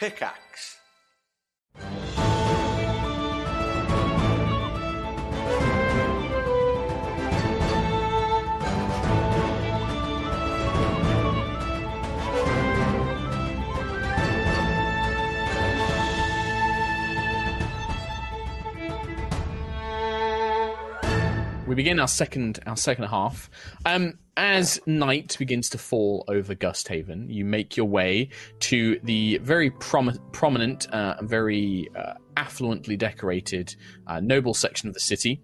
Pickaxe. We begin our second our second half. Um, as night begins to fall over Gusthaven, you make your way to the very prom- prominent, uh, very uh, affluently decorated, uh, noble section of the city.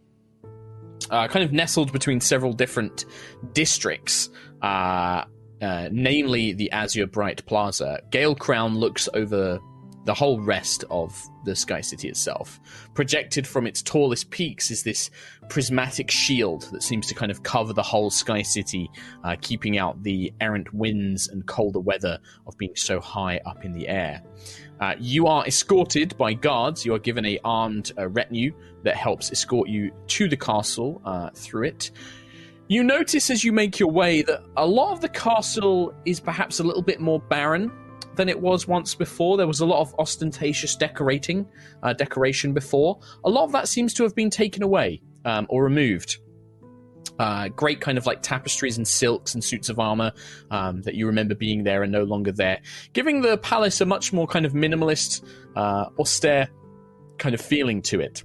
Uh, kind of nestled between several different districts, uh, uh, namely the Azure Bright Plaza. Gale Crown looks over the whole rest of the Sky City itself. Projected from its tallest peaks is this prismatic shield that seems to kind of cover the whole Sky City, uh, keeping out the errant winds and colder weather of being so high up in the air. Uh, you are escorted by guards. You are given a armed uh, retinue that helps escort you to the castle uh, through it. You notice as you make your way that a lot of the castle is perhaps a little bit more barren than it was once before. There was a lot of ostentatious decorating, uh, decoration before. A lot of that seems to have been taken away um, or removed. Uh, great kind of like tapestries and silks and suits of armor um, that you remember being there and no longer there, giving the palace a much more kind of minimalist, uh, austere kind of feeling to it.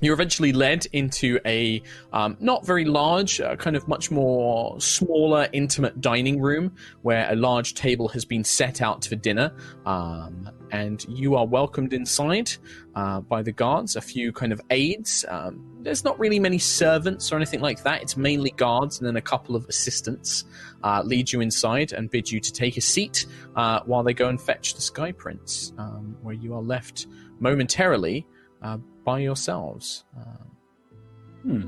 You're eventually led into a um, not very large, uh, kind of much more smaller, intimate dining room where a large table has been set out for dinner. Um, and you are welcomed inside uh, by the guards, a few kind of aides. Um, there's not really many servants or anything like that. It's mainly guards and then a couple of assistants uh, lead you inside and bid you to take a seat uh, while they go and fetch the Sky Prince, um, where you are left momentarily uh, by yourselves. Hmm.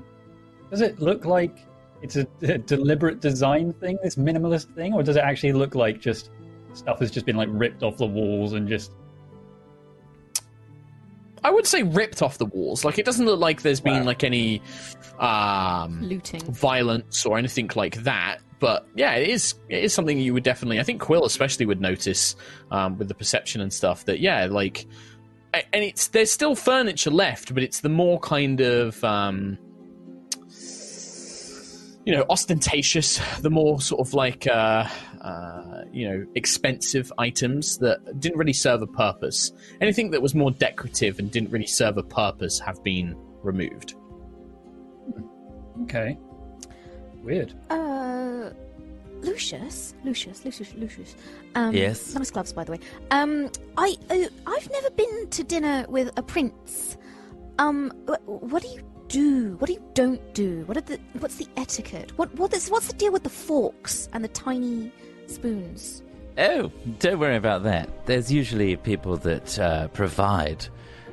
Does it look like it's a, a deliberate design thing, this minimalist thing, or does it actually look like just stuff has just been like ripped off the walls and just I would say ripped off the walls. Like it doesn't look like there's been like any um, Looting. violence or anything like that. But yeah, it is it is something you would definitely. I think Quill especially would notice um, with the perception and stuff that yeah, like, a- and it's there's still furniture left, but it's the more kind of. Um, you know, ostentatious, the more sort of like, uh, uh, you know, expensive items that didn't really serve a purpose. Anything that was more decorative and didn't really serve a purpose have been removed. okay? Weird. Uh, Lucius, Lucius, Lucius, Lucius. Um, Yes? Nice gloves, by the way. Um, I, uh, I've never been to dinner with a prince. Um, wh- what do you do? What do you don't do? What are the, what's the etiquette? What, what is, what's the deal with the forks and the tiny spoons? Oh, don't worry about that. There's usually people that uh, provide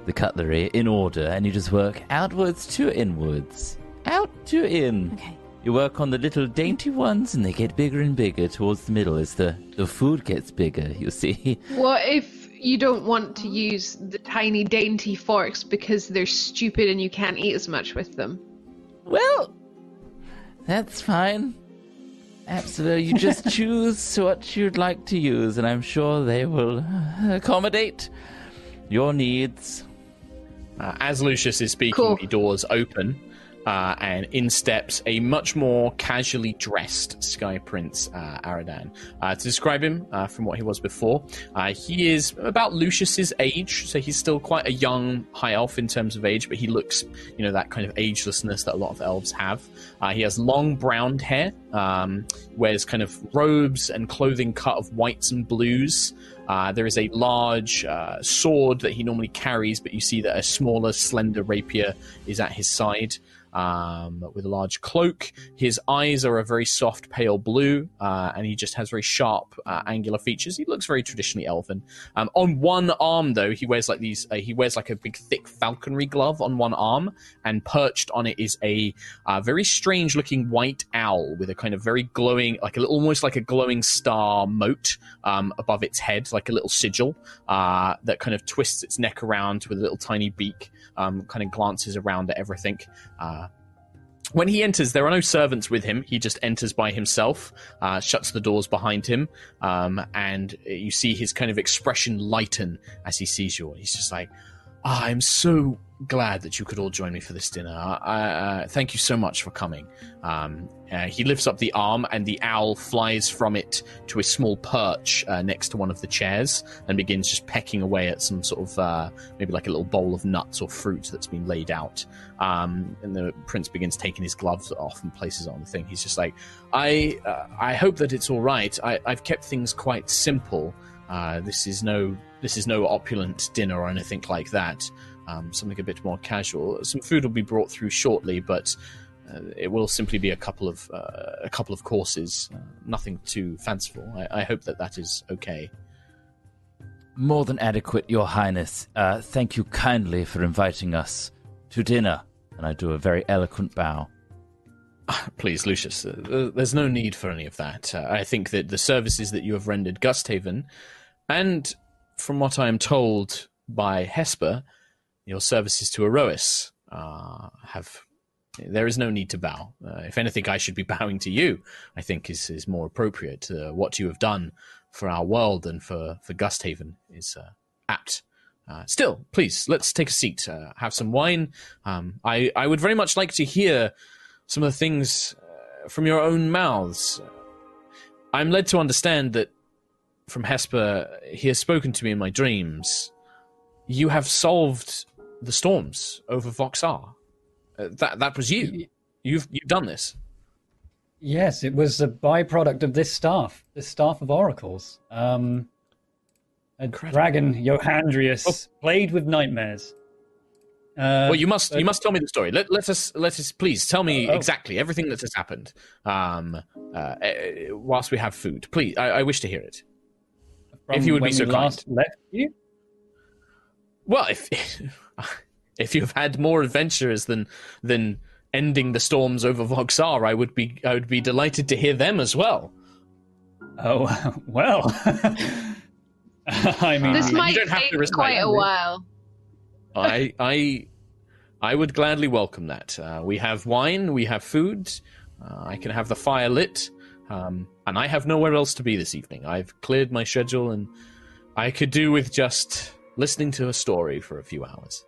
the cutlery in order, and you just work outwards to inwards. Out to in. Okay. You work on the little dainty ones, and they get bigger and bigger towards the middle as the, the food gets bigger, you see. What if you don't want to use the tiny dainty forks because they're stupid and you can't eat as much with them? Well, that's fine. Absolutely. You just choose what you'd like to use, and I'm sure they will accommodate your needs. Uh, as Lucius is speaking, Cool. the doors open, uh, and in steps a much more casually dressed Sky Prince uh, Aradan. Uh, to describe him uh, from what he was before, uh, he is about Lucius's age, so he's still quite a young high elf in terms of age, but he looks, you know, that kind of agelessness that a lot of elves have. Uh, he has long brown hair, um, wears kind of robes and clothing cut of whites and blues. Uh, there is a large uh, sword that he normally carries, but you see that a smaller, slender rapier is at his side um, with a large cloak. His eyes are a very soft, pale blue, uh, and he just has very sharp, uh, angular features. He looks very traditionally elven. Um, on one arm, though, he wears like these. Uh, he wears like a big, thick falconry glove on one arm, and perched on it is a uh, very strange-looking white owl with a kind of very glowing, like a little, almost like a glowing star mote um, above its head, like a little sigil uh, that kind of twists its neck around with a little tiny beak, um, kind of glances around at everything. Uh, when he enters, there are no servants with him. He just enters by himself, uh, shuts the doors behind him, um, and you see his kind of expression lighten as he sees you. He's just like, "Ah, I'm so glad that you could all join me for this dinner. I, uh, thank you so much for coming. Um, uh, he lifts up the arm, and the owl flies from it to a small perch uh, next to one of the chairs and begins just pecking away at some sort of uh, maybe like a little bowl of nuts or fruit that's been laid out. Um, and the prince begins taking his gloves off and places it on the thing. He's just like, I, uh, I hope that it's all right. I, I've kept things quite simple. Uh, this is no, this is no opulent dinner or anything like that um, something a bit more casual. Some food will be brought through shortly, but uh, it will simply be a couple of uh, a couple of courses. Uh, nothing too fanciful. I, I, hope that that is okay. More than adequate, Your Highness. Uh, thank you kindly for inviting us to dinner. And I do a very eloquent bow. Please, Lucius, uh, there's no need for any of that. Uh, I think that the services that you have rendered Gusthaven, and from what I am told by Hesper, your services to Aerois uh, have. There is no need to bow. Uh, if anything, I should be bowing to you. I think is is more appropriate. Uh, what you have done for our world and for for Gusthaven is uh, apt. Uh, still, please let's take a seat, uh, have some wine. Um, I I would very much like to hear some of the things from your own mouths. I'm led to understand that from Hesper, he has spoken to me in my dreams. You have solved the storms over Voxar. Uh, that that was you. You've you've done this. Yes, it was a byproduct of this staff, this staff of oracles. Um, a Incredible. dragon, Johandrius, oh. played with nightmares. Uh, well, you must you must tell me the story. Let, let us let us please tell me oh. exactly everything that has happened. Um, uh, whilst we have food, please, I, I wish to hear it. From if you would be so kind. left you. Well, if if you've had more adventures than than ending the storms over Voxar, I would be I would be delighted to hear them as well. Oh well. I mean, this might take quite a while. I I I would gladly welcome that. Uh, we have wine, we have food. Uh, I can have the fire lit, um, and I have nowhere else to be this evening. I've cleared my schedule, and I could do with just listening to a story for a few hours.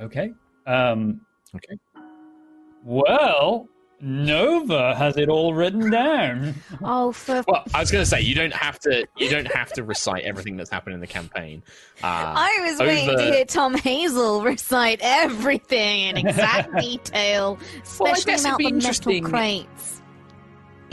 Okay. Um, okay. Well, Nova has it all written down. Oh, for well, I was going to say you don't have to. You don't have to recite everything that's happened in the campaign. Uh, I was over... waiting to hear Tom Hazel recite everything in exact detail, especially well, about the metal crates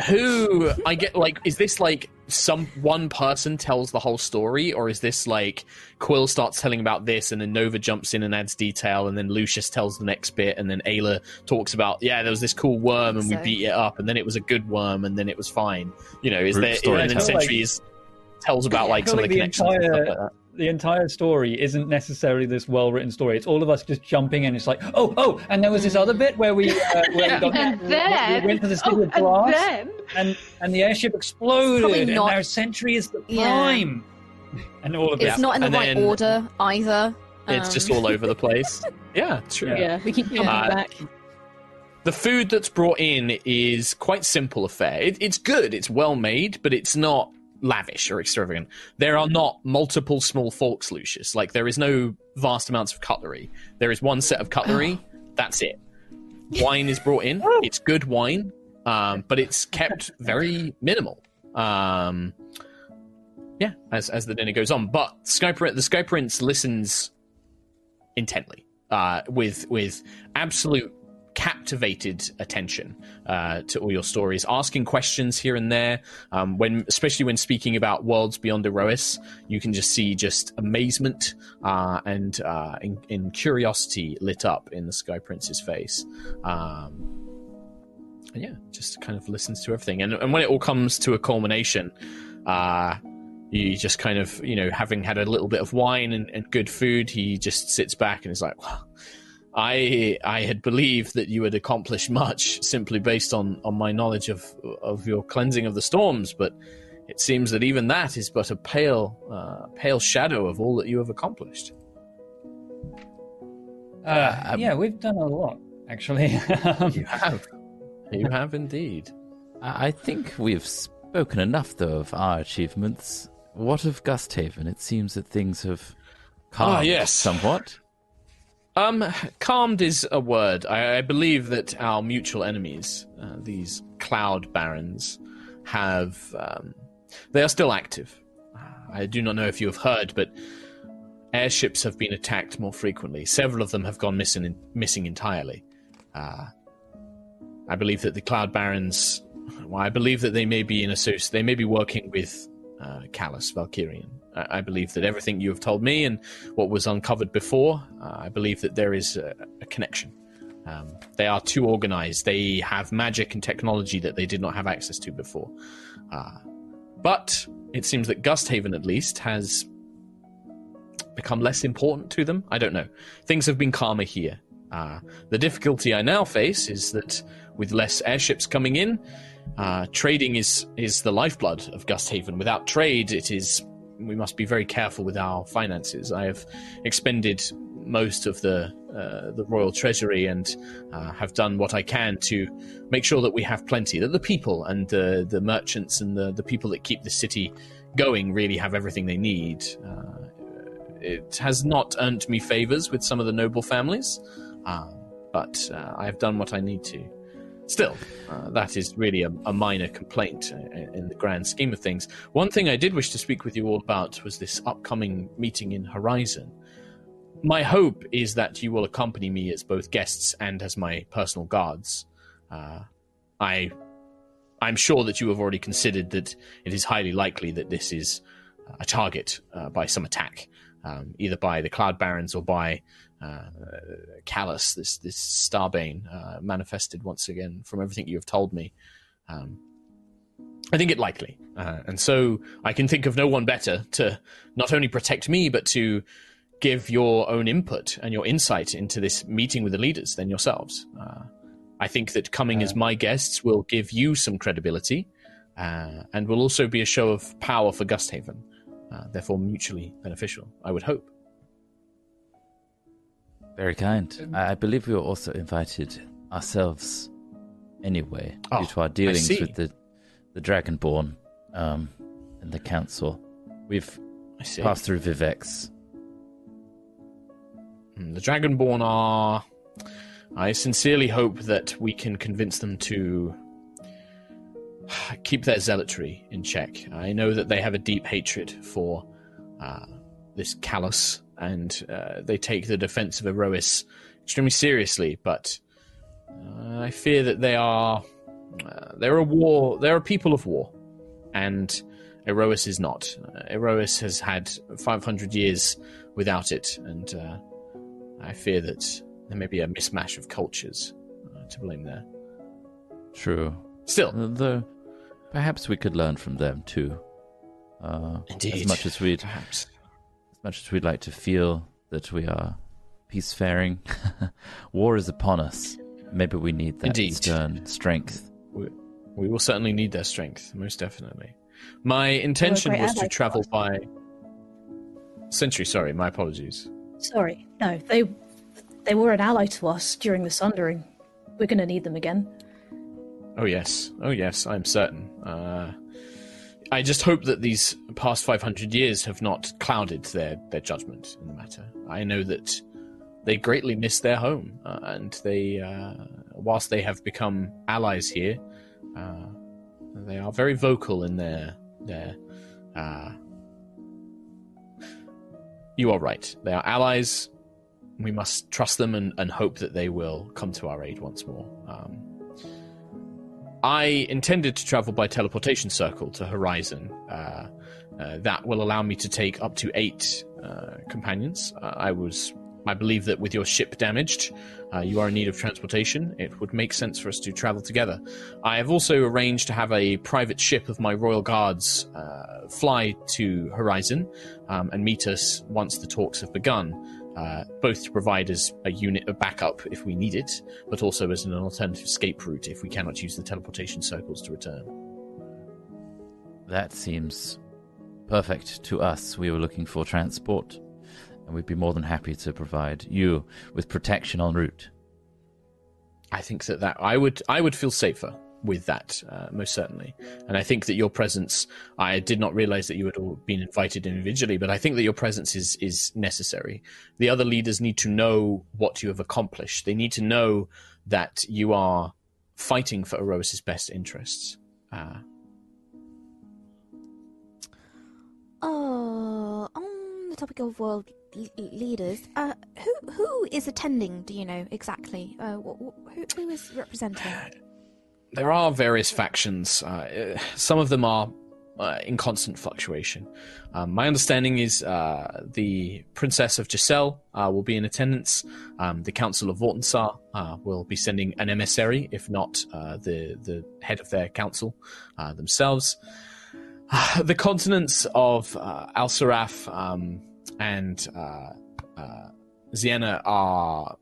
who I get like is this like some one person tells the whole story or is this like Quill starts telling about this and then Nova jumps in and adds detail and then Lucius tells the next bit and then Ayla talks about yeah there was this cool worm and so. we beat it up and then it was a good worm and then it was fine you know is Group there story and then Centuries like, tells about like some like of the, the connections entire, like the entire story isn't necessarily this well written story. It's all of us just jumping in. It's like, oh, oh, and there was this other bit where we, uh, where we got and then, we went to the city oh, of glass, and, and, and the airship exploded, and now Sentry is the prime, yeah. and all of It's not in the and right then, order either. It's um. just all over the place. yeah, true. Yeah, we keep coming uh, back. The food that's brought in is quite simple affair. It, it's good. It's well made, but it's not lavish or extravagant. There are not multiple small forks, Lucius. Like there is no vast amounts of cutlery. There is one set of cutlery. that's it. Wine is brought in. It's good wine, um, but it's kept very minimal. Um, yeah, as as the dinner goes on. But Sky the Sky Prince listens intently, uh, with with absolute captivated attention uh, to all your stories, asking questions here and there. Um, when, especially when speaking about worlds beyond Aerois, you can just see just amazement uh, and uh, in, in, curiosity lit up in the Sky Prince's face. Um, and yeah, just kind of listens to everything. And, and when it all comes to a culmination, uh, you just kind of, you know, having had a little bit of wine and, and good food, he just sits back and is like, well, I I had believed that you had accomplished much simply based on, on my knowledge of of your cleansing of the storms, but it seems that even that is but a pale uh, pale shadow of all that you have accomplished. Uh, yeah, we've done a lot, actually. Um, You have. You have indeed. I I think we've spoken enough, though, of our achievements. What of Gusthaven? It seems that things have calmed Ah, yes. somewhat. Um, calmed is a word. I, I believe that our mutual enemies, uh, these cloud barons, have. Um, they are still active. I do not know if you have heard, but airships have been attacked more frequently. Several of them have gone missing, missing entirely. Uh, I believe that the cloud barons. Well, I believe that they may be in associ- They may be working with uh, Callus Valkyrian. I, believe that everything you have told me and what was uncovered before, uh, I believe that there is a, a connection. Um, they are too organized. They have magic and technology that they did not have access to before. Uh, but it seems that Gusthaven, at least, has become less important to them. I don't know. Things have been calmer here. Uh, the difficulty I now face is that with less airships coming in, uh, trading is is the lifeblood of Gusthaven. Without trade, it is we must be very careful with our finances. I have expended most of the uh, the royal treasury and uh, have done what I can to make sure that we have plenty. That the people and the the merchants and the the people that keep the city going really have everything they need. Uh, it has not earned me favors with some of the noble families, uh, but uh, I have done what I need to. Still, uh, that is really a, a minor complaint uh, in the grand scheme of things. One thing I did wish to speak with you all about was this upcoming meeting in Horizon. My hope is that you will accompany me as both guests and as my personal guards. Uh, I, I'm sure that you have already considered that it is highly likely that this is a target uh, by some attack, um, either by the Cloud Barons or by uh, Callus, this this Starbane, uh, manifested once again from everything you have told me. Um, I think it likely, uh, and so I can think of no one better to not only protect me but to give your own input and your insight into this meeting with the leaders than yourselves. Uh, I think that coming as my guests will give you some credibility, uh, and will also be a show of power for Gusthaven, uh, therefore mutually beneficial. I would hope. Very kind. I I believe we were also invited ourselves anyway, Oh, due to our dealings with the, the Dragonborn um, and the Council. We've I see. passed through Vivex. Mm, The Dragonborn are. I sincerely hope that we can convince them to keep their zealotry in check. I know that they have a deep hatred for uh, this Callus, and uh, they take the defense of Erois extremely seriously. But uh, I fear that they are uh, they're a war. They're a people of war, and Erois is not. Uh, Erois has had 500 years without it, and uh, I fear that there may be a mismatch of cultures uh, to blame there. True. Still, Though perhaps we could learn from them too. Uh, indeed, As much as we'd perhaps. As much as we'd like to feel that we are peacefaring, war is upon us. Maybe we need that Indeed. stern strength. We, we will certainly need their strength, most definitely. My intention was to ally to travel by. Sentry, sorry, my apologies. Sorry, no, they they were an ally to us during the Sundering. We're going to need them again. Oh yes, oh yes, I'm certain. Uh, I just hope that these past 500 years have not clouded their, their judgment in the matter. I know that they greatly miss their home, uh, and they, uh, whilst they have become allies here, uh, they are very vocal in their their. Uh, you are right. They are allies. We must trust them and, and hope that they will come to our aid once more. Um, I intended to travel by teleportation circle to Horizon. Uh, uh, that will allow me to take up to eight uh, companions. Uh, I was, I believe that with your ship damaged, uh, you are in need of transportation. It would make sense for us to travel together. I have also arranged to have a private ship of my royal guards uh, fly to Horizon um, and meet us once the talks have begun. Uh, both to provide us a unit of backup if we need it, but also as an alternative escape route if we cannot use the teleportation circles to return. That seems perfect to us. We were looking for transport. and we'd be more than happy to provide you with protection en route. I think that, that I would I would feel safer with that uh, most certainly, and I think that your presence. I did not realize that you had all been invited individually, but I think that your presence is is necessary. The other leaders need to know what you have accomplished. They need to know that you are fighting for Erois's best interests. Uh, Oh, on the topic of world l- leaders, uh, who who is attending? Do you know exactly? Uh, wh- wh- who, who is representing? there are various factions. Uh, some of them are uh, in constant fluctuation. Um, my understanding is uh, the Princess of Giselle uh, will be in attendance. Um, the Council of Vortensar uh, will be sending an emissary, if not uh, the the head of their council themselves. the continents of Al Saraf um, and Ziena are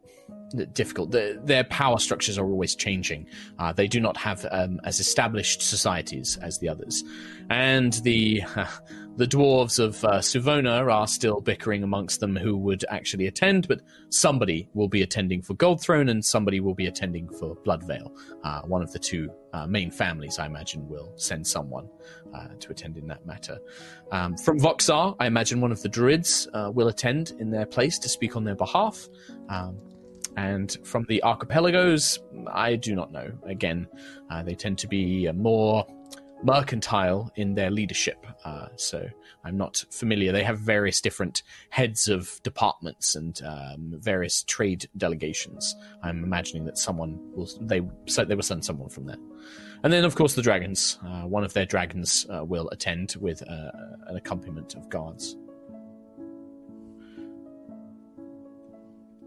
difficult. The, their power structures are always changing. Uh, they do not have um, as established societies as the others, and the the dwarves of uh, Suvona are still bickering amongst them who would actually attend. But somebody will be attending for Gold Throne, and somebody will be attending for Bloodvale. Uh, one of the two uh, main families, I imagine, will send someone uh, to attend in that matter. Um, from Voxar, I imagine one of the druids uh, will attend in their place to speak on their behalf. Um, and from the archipelagos, I do not know. Again, uh, they tend to be uh, more mercantile in their leadership, uh, so I'm not familiar. They have various different heads of departments and um, various trade delegations. I'm imagining that someone will they so they will send someone from there, and then of course the dragons. Uh, one of their dragons uh, will attend with uh, an accompaniment of guards.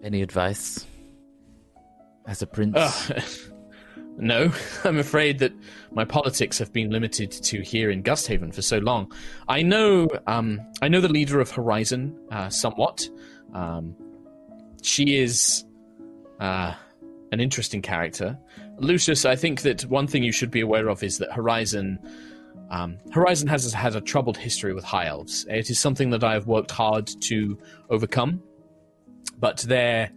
Any advice as a prince? Ugh. no, I'm afraid that my politics have been limited to here in Gusthaven for so long. I know, um, I know the leader of Horizon uh, somewhat. Um, she is uh, an interesting character. Lucius, I think that one thing you should be aware of is that Horizon. Um, Horizon has had a troubled history with high elves. It is something that I have worked hard to overcome, but their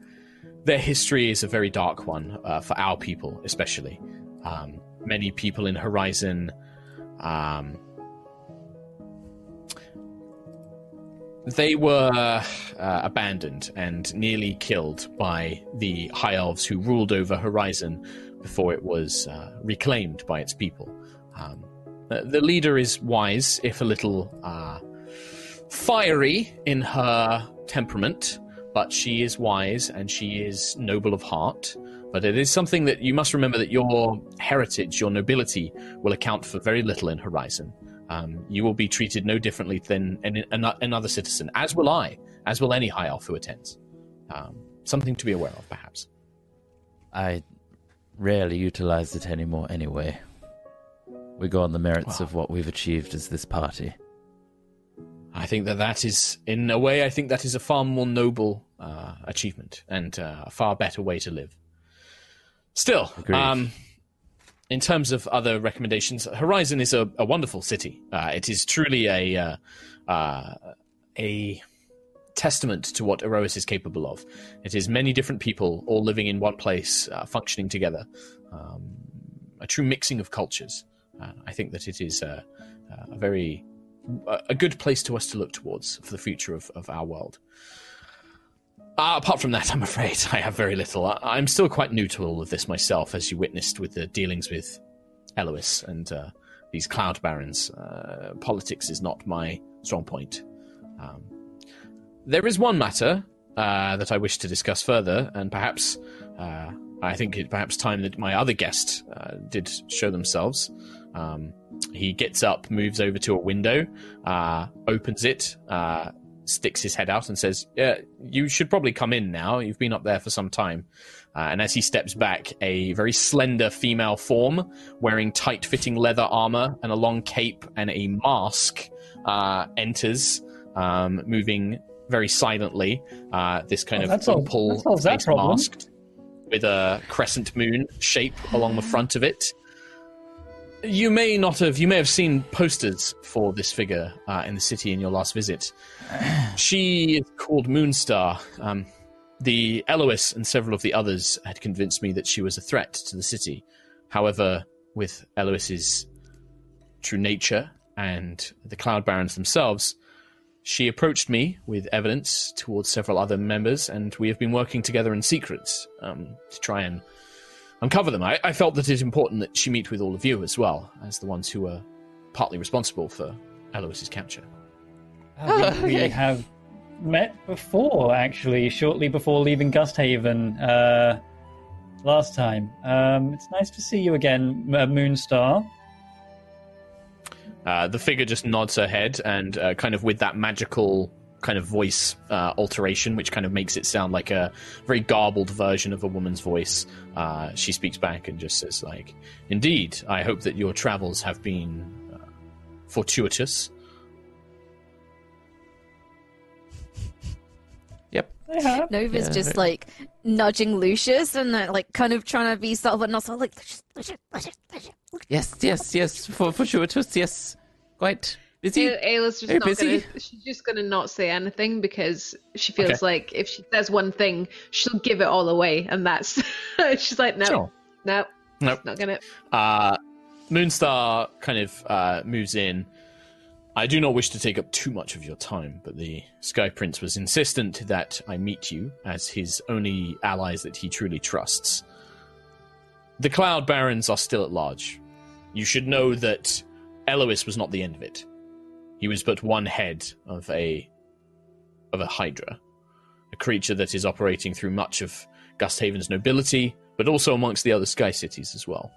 their history is a very dark one uh, for our people, especially. Um, many people in Horizon. Um, they were uh, abandoned and nearly killed by the High Elves who ruled over Horizon before it was uh, reclaimed by its people. Um, the, leader is wise, if a little uh, fiery in her temperament, but she is wise and she is noble of heart. But it is something that you must remember that your heritage, your nobility, will account for very little in Horizon. Um, you will be treated no differently than an, an, another citizen, as will I, as will any high elf who attends. Um, something to be aware of, perhaps. I rarely utilize it anymore anyway. We go on the merits of what we've achieved as this party. I think that that is, in a way, I think that is a far more noble uh, achievement and uh, a far better way to live. Still, um, in terms of other recommendations, Horizon is a, a wonderful city. Uh, it is truly a uh, uh, a testament to what Erois is capable of. It is many different people all living in one place, uh, functioning together. Um, a true mixing of cultures. Uh, I think that it is a very a good place to us to look towards for the future of, of our world. Uh, apart from that, I'm afraid I have very little. I, I'm still quite new to all of this myself, as you witnessed with the dealings with Elois and uh, these cloud barons. Uh, politics is not my strong point. Um, there is one matter uh, that I wish to discuss further, and perhaps uh, I think it perhaps time that my other guest uh, did show themselves. Um, he gets up, moves over to a window, uh, opens it, uh, sticks his head out, and says, yeah, "You should probably come in now. You've been up there for some time." Uh, and as he steps back, a very slender female form, wearing tight-fitting leather armor and a long cape and a mask, uh, enters, um, moving very silently. Uh, this kind Oh, of that solves- opal that solves that masked with a crescent moon shape along the front of it. You may not have. You may have seen posters for this figure uh, in the city in your last visit. She is called Moonstar. Um, the Elois and several of the others had convinced me that she was a threat to the city. However, with Elois's true nature and the Cloud Barons themselves, she approached me with evidence towards several other members, and we have been working together in secret um, to try and uncover them. I, I felt that it is important that she meet with all of you as well, as the ones who were partly responsible for Elois's capture. Uh, we, we have met before, actually, shortly before leaving Gusthaven uh, last time. Um, it's nice to see you again, uh, Moonstar. Uh, the figure just nods her head and uh, kind of with that magical kind of voice uh, alteration, which kind of makes it sound like a very garbled version of a woman's voice. Uh, she speaks back and just says, "Like, indeed, I hope that your travels have been uh, fortuitous." Yep. Nova's Yeah, just very- like nudging Lucius and uh, like kind of trying to be subtle, but not so like Lucius, Lucius, Lucius, Lucius. Yes, yes, yes. For for sure, it was yes. Quite busy. A- Ayla's just Very not busy. gonna. She's just gonna not say anything because she feels Okay. like if she says one thing, she'll give it all away, and that's. she's like, no, Sure. no, Nope. not gonna. Uh, Moonstar kind of uh, moves in. I do not wish to take up too much of your time, but the Sky Prince was insistent that I meet you as his only allies that he truly trusts. The Cloud Barons are still at large. You should know that Elois was not the end of it. He was but one head of a of a Hydra, a creature that is operating through much of Gusthaven's nobility, but also amongst the other Sky cities as well.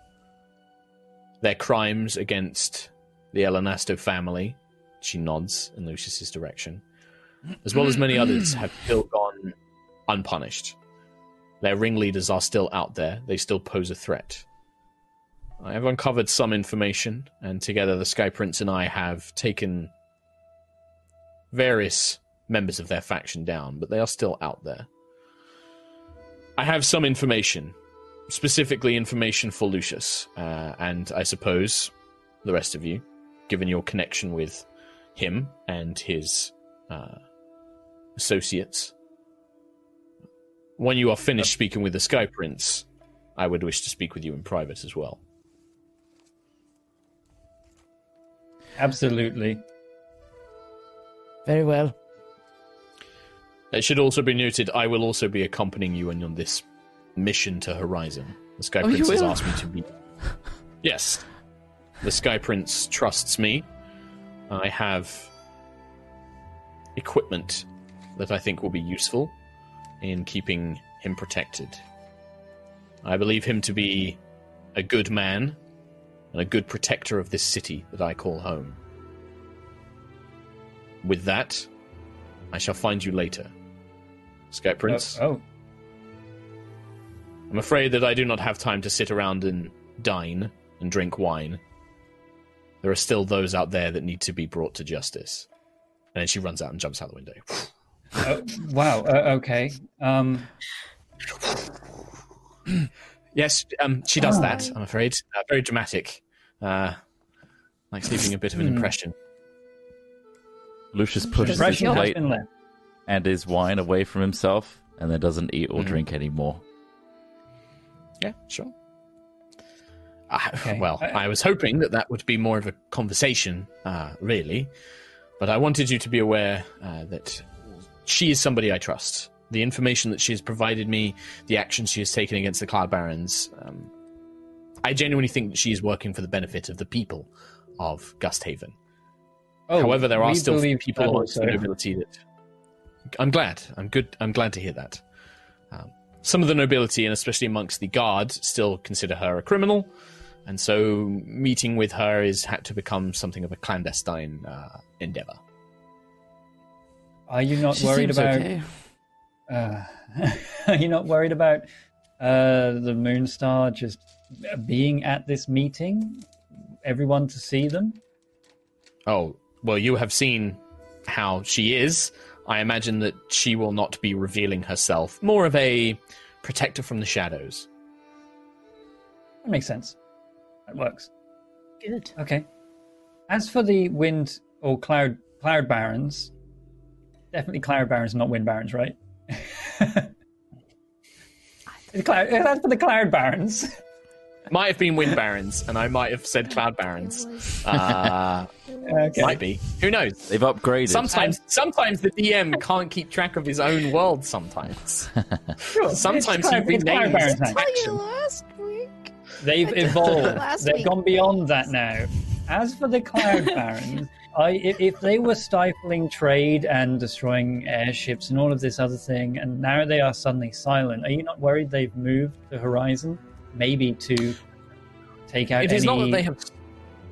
Their crimes against the Elanasto family, she nods in Lucius's direction, as well as many others, have still gone unpunished. Their ringleaders are still out there, they still pose a threat. I have uncovered some information, and together the Sky Prince and I have taken various members of their faction down, but they are still out there. I have some information, specifically information for Lucius, uh, and I suppose the rest of you, given your connection with him and his uh, associates. When you are finished speaking with the Sky Prince, I would wish to speak with you in private as well. Absolutely. Very well. It should also be noted I will also be accompanying you on, on this mission to Horizon. The Sky Oh, Prince has asked me to be. Yes. The Sky Prince trusts me. I have equipment that I think will be useful in keeping him protected. I believe him to be a good man and a good protector of this city that I call home. With that, I shall find you later. Sky uh, Prince, Oh, oh, I'm afraid that I do not have time to sit around and dine and drink wine. There are still those out there that need to be brought to justice. And then she runs out and jumps out the window. oh, wow. Uh, okay. Um, Yes, um, she does that, I'm afraid. Uh, very dramatic. Uh, likes leaving a bit of an impression. Lucius pushes his plate and his wine away from himself, and then doesn't eat or Mhm. drink anymore. Yeah, sure. I, Okay. Well, I- I was hoping that that would be more of a conversation, uh, really. But I wanted you to be aware uh, that she is somebody I trust. The information that she has provided me, the actions she has taken against the Cloud Barons, um, I genuinely think that she is working for the benefit of the people of Gusthaven. Oh, However, there are still people amongst the nobility that. I'm glad. I'm good. I'm glad to hear that. Um, some of the nobility, and especially amongst the guard, still consider her a criminal, and so meeting with her is had to become something of a clandestine uh, endeavor. Are you not She worried about? okay. Uh, are you not worried about uh, the Moonstar just being at this meeting? Everyone to see them? Oh well, you have seen how she is. I imagine that she will not be revealing herself. More of a protector from the shadows. That makes sense. That works. Good. Okay. As for the wind or cloud cloud barons, definitely cloud barons, not wind barons, right? The cloud, as for the cloud barons, Might have been wind barons, and I might have said cloud barons. Uh, okay. Might be. Who knows? They've upgraded. Sometimes, sometimes the DM can't keep track of his own world. Sometimes, Sure, sometimes it's cloud- he it's cloud renames barons now. Tell action. Last week. They've I did that evolved. They've week. gone beyond that now. As for the Cloud Barons, I, if, if they were stifling trade and destroying airships and all of this other thing, and now they are suddenly silent, are you not worried they've moved the horizon? Maybe to take out It is any... not that they have.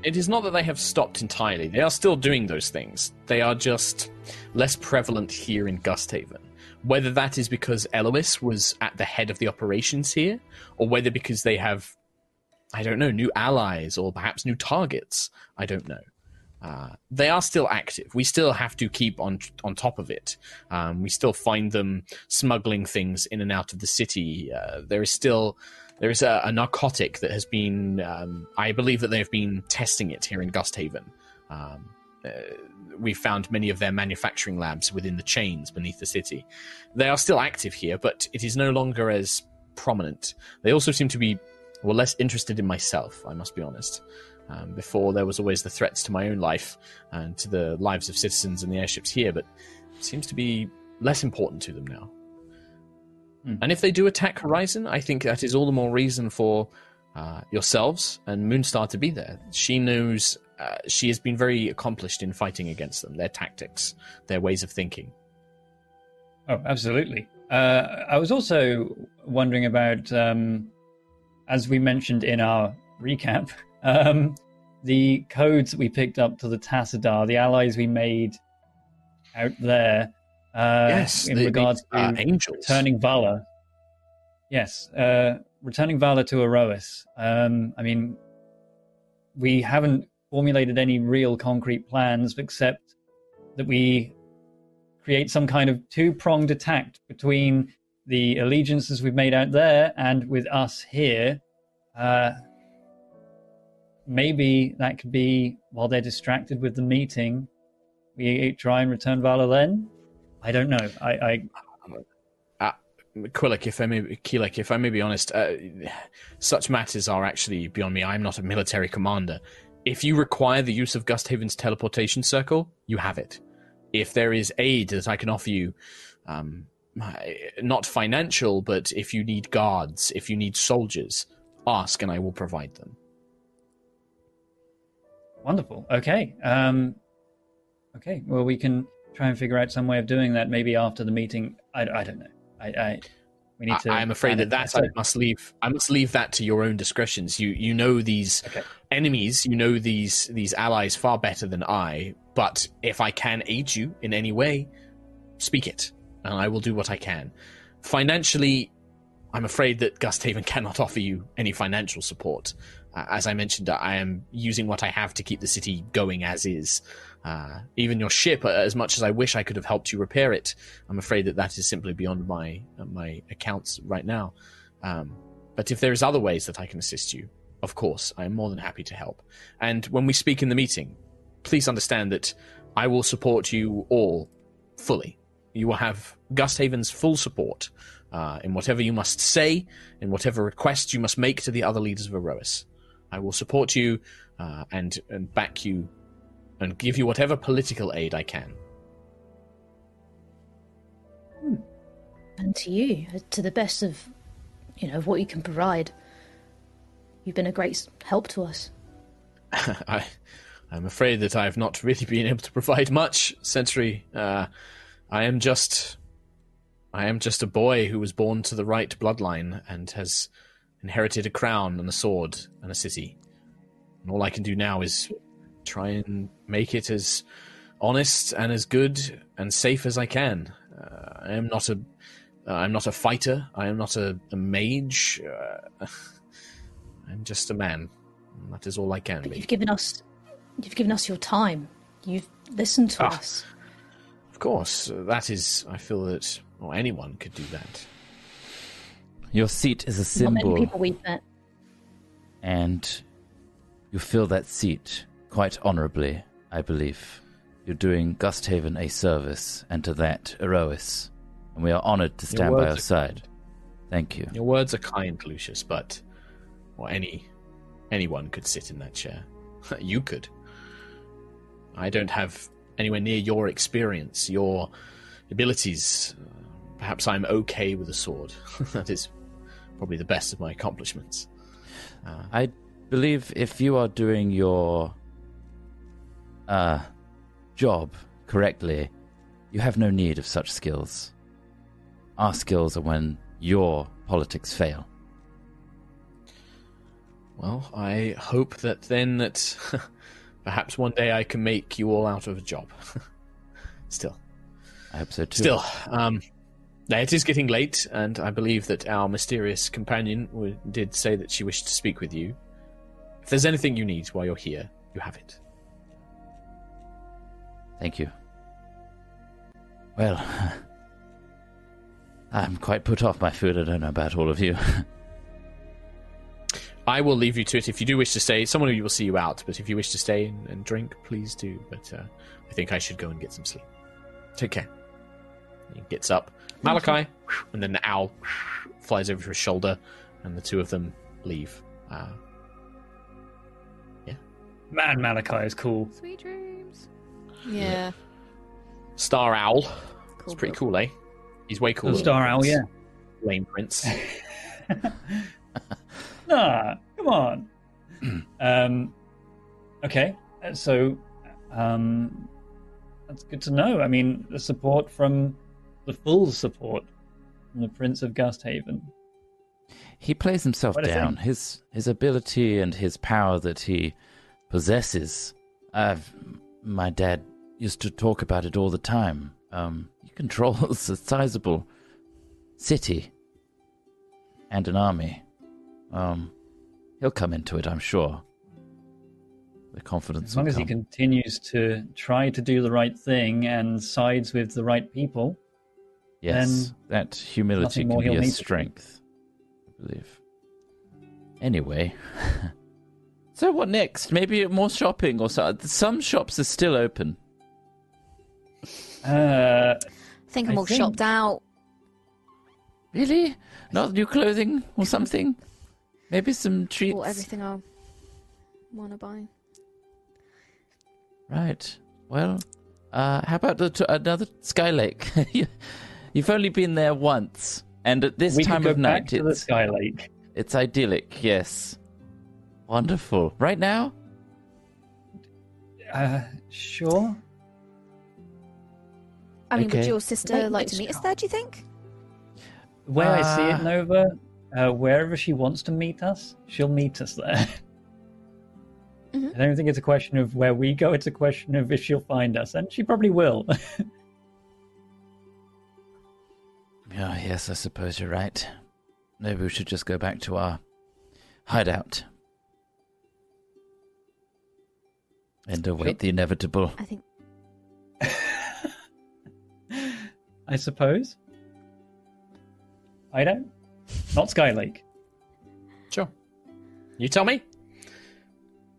It is not that they have stopped entirely. They are still doing those things. They are just less prevalent here in Gusthaven. Whether that is because Elois was at the head of the operations here, or whether because they have, I don't know, new allies or perhaps new targets. I don't know. Uh, they are still active. We still have to keep on on top of it. Um, we still find them smuggling things in and out of the city. Uh, there is still there is a, a narcotic that has been. Um, I believe that they have been testing it here in Gusthaven. Um, uh, we found many of their manufacturing labs within the chains beneath the city. They are still active here, but it is no longer as prominent. They also seem to be well less interested in myself. I must be honest. Um, before there was always the threats to my own life and to the lives of citizens and the airships here, but it seems to be less important to them now. Hmm. And if they do attack Horizon, I think that is all the more reason for uh, yourselves and Moonstar to be there. She knows uh, she has been very accomplished in fighting against them, their tactics, their ways of thinking. Oh, absolutely. Uh, I was also wondering about, um, as we mentioned in our recap, um, the codes that we picked up to the Tassadar, the allies we made out there, uh, yes, in the- the, regards to uh, angels. returning Valor. Yes, uh, returning Valor to Erois. Um, I mean, we haven't formulated any real concrete plans except that we create some kind of two pronged attack between the allegiances we've made out there and with us here. Uh, maybe that could be while they're distracted with the meeting, we try and return Valor then. I don't know. I, I Quillick, if I may, Keelik, if I may be honest, uh, such matters are actually beyond me. I'm not a military commander. If you require the use of Gusthaven's teleportation circle, you have it. If there is aid that I can offer you, um, not financial, but if you need guards, if you need soldiers, ask and I will provide them. Wonderful. Okay. Um, okay. Well, we can try and figure out some way of doing that. Maybe after the meeting. I, I don't know. I, I we need to. I, am afraid that that I must leave. I must leave that to your own discretions. You you know these Okay. enemies. You know these these allies far better than I. But if I can aid you in any way, speak it, and I will do what I can. Financially, I'm afraid that Gusthaven cannot offer you any financial support. Uh, as I mentioned, I am using what I have to keep the city going as is. Uh, even your ship, uh, as much as I wish I could have helped you repair it, I'm afraid that that is simply beyond my uh, my accounts right now. Um, but if there is other ways that I can assist you, of course, I am more than happy to help. And when we speak in the meeting, please understand that I will support you all fully. You will have Gusthaven's full support uh, in whatever you must say, in whatever requests you must make to the other leaders of Erois. I will support you uh, and and back you and give you whatever political aid I can. And to you, uh, to the best of, you know, what you can provide. You've been a great help to us. I, I'm afraid that I have not really been able to provide much, Sentry. Uh, I am just, I am just a boy who was born to the right bloodline and has inherited a crown and a sword and a city. And all I can do now is try and make it as honest and as good and safe as I can. Uh, I am not a, uh, I'm not a fighter. I am not a, a mage. Uh, I'm just a man. And That is all I can But be. you've given us, you've given us your time. You've listened to Ah. us. Of course, uh, that is. I feel that well, anyone could do that. Your seat is a symbol. Not many symbol, people we've met. and you fill that seat quite honorably, I believe. You're doing Gusthaven a service, and to that, Erois. And we are honored to stand by your are side. Thank you. Your words are kind, Lucius, but well, any anyone could sit in that chair. you could. I don't have anywhere near your experience, your abilities. Perhaps I'm okay with a sword. that is probably the best of my accomplishments. I believe if you are doing your uh, job correctly, you have no need of such skills. Our skills are when your politics fail. Well, I hope that then that perhaps one day I can make you all out of a job. Still. I hope so too. Still, um, now it is getting late, and I believe that our mysterious companion w- did say that she wished to speak with you. If there's anything you need while you're here, you have it. Thank you. Well, I'm quite put off by food. I don't know about all of you. I will leave you to it if you do wish to stay. Someone of you will see you out, but if you wish to stay and, and drink, please do. But uh, I think I should go and get some sleep. Take care. He gets up. Malachi, and then the owl flies over to his shoulder, and the two of them leave. Uh, Man, Malachi is cool. Sweet dreams. Yeah. Star Owl. Cool. It's pretty cool, eh? He's way cooler. The Star than Owl, yeah. Lame Prince. Nah, come on. um, okay, uh, so um, that's good to know. I mean, the support from the full support from the Prince of Gusthaven. he plays himself What down. His his ability and his power that he possesses. I've my dad used to talk about it all the time. Um, he controls a sizable city and an army. Um, he'll come into it, I'm sure. The confidence. As long will as he continues to try to do the right thing and sides with the right people, Yes, then that humility nothing can be he'll a need to strength, I believe. Anyway, so what next? Maybe more shopping or so. Some shops are still open. uh, think I'm I all think- shopped out. Really? Not new clothing or something? Maybe some treats. Bought everything I want to buy. Right. Well, uh, how about the t- another Sky Lake? You- You've only been there once, and at this we time of night, to the it's Sky Lake. it's idyllic. Yes. Wonderful. Right now? Uh, sure. I mean, would your sister Let- like to meet us there? Do you think? The way I see Uh, it, Nova, uh, wherever she wants to meet us, she'll meet us there. Mhm. I don't think it's a question of where we go, it's a question of if she'll find us, and she probably will. Oh, yes, I suppose you're right. Maybe we should just go back to our hideout. And await Sure. the inevitable. I think. I suppose. I don't. Not Sky Lake. sure. You tell me.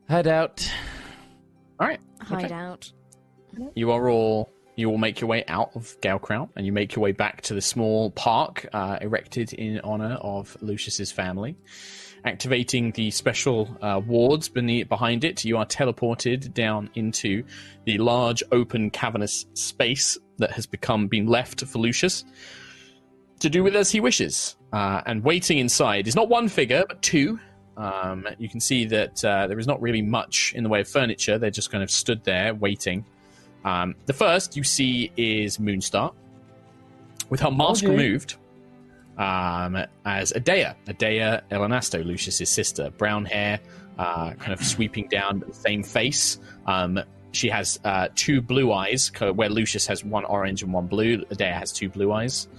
Hideout. All right. Hideout. You are all. You will make your way out of Galecrown, and you make your way back to the small park uh, erected in honor of Lucius's family. Activating the special uh, wards beneath, behind it, you are teleported down into the large, open, cavernous space that has become been left for Lucius to do with as he wishes. Uh, and waiting inside is not one figure, but two. Um, you can see that uh, there is not really much in the way of furniture. They're just kind of stood there waiting. Um, the first you see is Moonstar with her mask you. removed um, as Adea. Adea Elanasto, Lucius's sister. Brown hair, uh, kind of sweeping down, but the same face. Um, she has uh, two blue eyes, where Lucius has one orange and one blue. Adea has two blue eyes.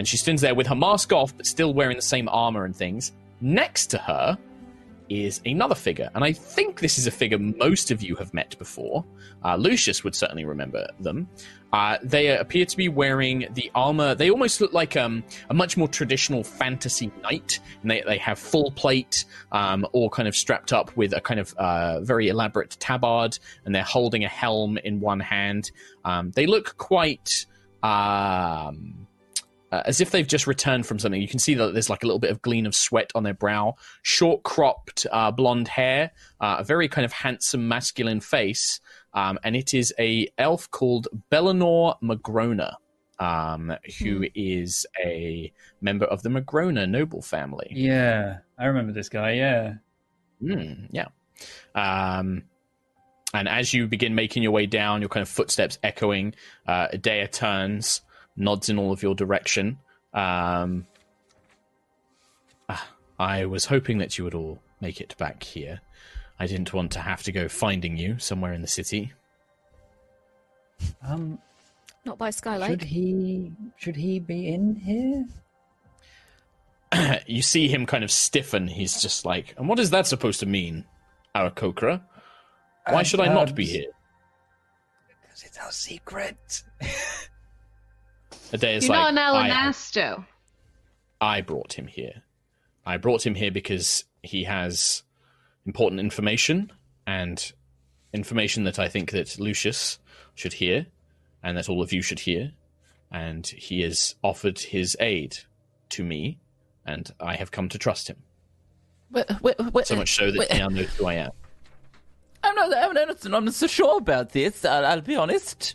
And she stands there with her mask off, but still wearing the same armor and things. Next to her is another figure, and I think this is a figure most of you have met before. Uh, Lucius would certainly remember them. Uh, they appear to be wearing the armor. They almost look like um, a much more traditional fantasy knight. And they, they have full plate, um, all kind of strapped up with a kind of uh, very elaborate tabard, and they're holding a helm in one hand. Um, they look quite. Um, uh, as if they've just returned from something. You can see that there's like a little bit of gleam of sweat on their brow, short cropped uh, blonde hair, uh, a very kind of handsome masculine face, um, and it is a elf called Bellinor Magrona, um, who is a member of the Magrona noble family. Yeah, I remember this guy. Yeah. Mm, yeah. Um, and as you begin making your way down, your kind of footsteps echoing, uh, Adea turns, nods in all of your direction. Um, ah, I was hoping that you would all make it back here. I didn't want to have to go finding you somewhere in the city. Um, Not by Skylight. should he should he be in here? you see him kind of stiffen. He's just like, and what is that supposed to mean, Aarakocra? Why should I not be Um, here? Because it's our secret. Adea's You're like, not an I, I brought him here. I brought him here because he has important information and information that I think that Lucius should hear and that all of you should hear. And he has offered his aid to me, and I have come to trust him. Wait, wait, wait, So much so that wait, he now knows who I am. I'm not, I'm not, I'm not so sure about this. I'll, I'll be honest.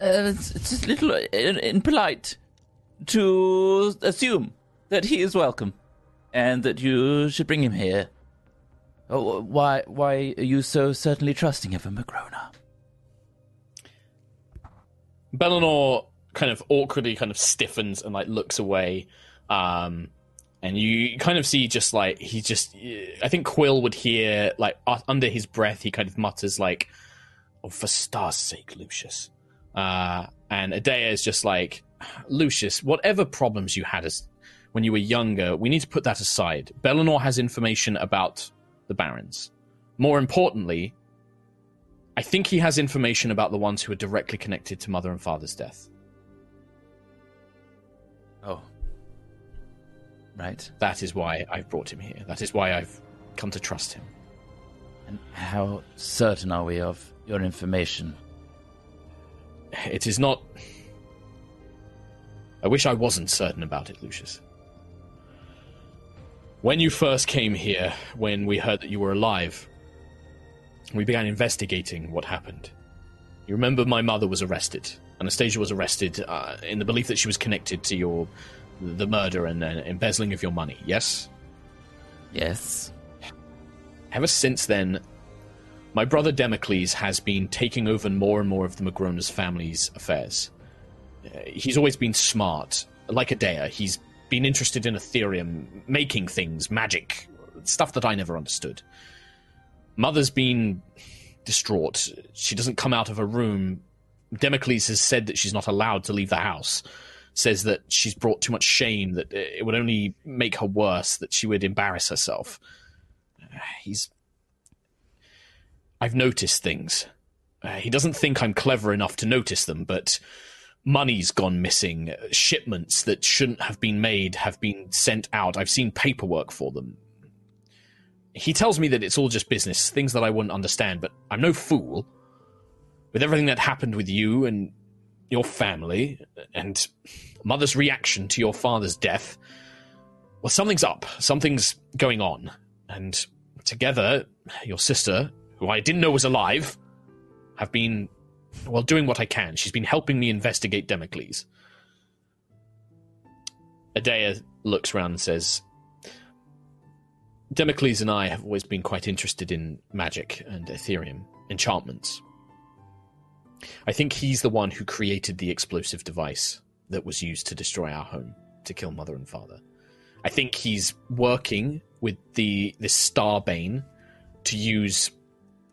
Uh, it's, it's just a little in- impolite to assume that he is welcome and that you should bring him here. Oh, why, why are you so certainly trusting of a Magrona? Bellinor kind of awkwardly kind of stiffens and like looks away. Um, and you kind of see just like he just I think Quill would hear like uh, under his breath he kind of mutters like oh for star's sake Lucius. Uh, and Adea is just like Lucius, whatever problems you had as when you were younger, we need to put that aside. Bellinor has information about the barons. More importantly, I think he has information about the ones who are directly connected to mother and father's death. Oh. Right. That is why I've brought him here. That is why I've come to trust him. And how certain are we of your information? It is not. I wish I wasn't certain about it, Lucius. When you first came here, when we heard that you were alive, we began investigating what happened. You remember my mother was arrested. Anastasia was arrested uh, in the belief that she was connected to your the murder and uh, embezzling of your money. Yes. Yes. Ever since then, my brother Democles has been taking over more and more of the Magronas family's affairs. Uh, he's always been smart, like Adea. He's been interested in Ethereum, making things, magic, stuff that I never understood. Mother's been distraught. She doesn't come out of her room. Democles has said that she's not allowed to leave the house. Says that she's brought too much shame, that it would only make her worse, that she would embarrass herself. He's I've noticed things. Uh, he doesn't think I'm clever enough to notice them, but money's gone missing. Shipments that shouldn't have been made have been sent out. I've seen paperwork for them. He tells me that it's all just business, things that I wouldn't understand, but I'm no fool. With everything that happened with you and your family, and mother's reaction to your father's death, well, something's up. Something's going on. And together, your sister, who I didn't know was alive, have been, well, doing what I can. She's been helping me investigate Democles. Adea looks around and says, Democles and I have always been quite interested in magic and Ethereum, enchantments. I think he's the one who created the explosive device that was used to destroy our home, to kill mother and father. I think he's working with the this Starbane to use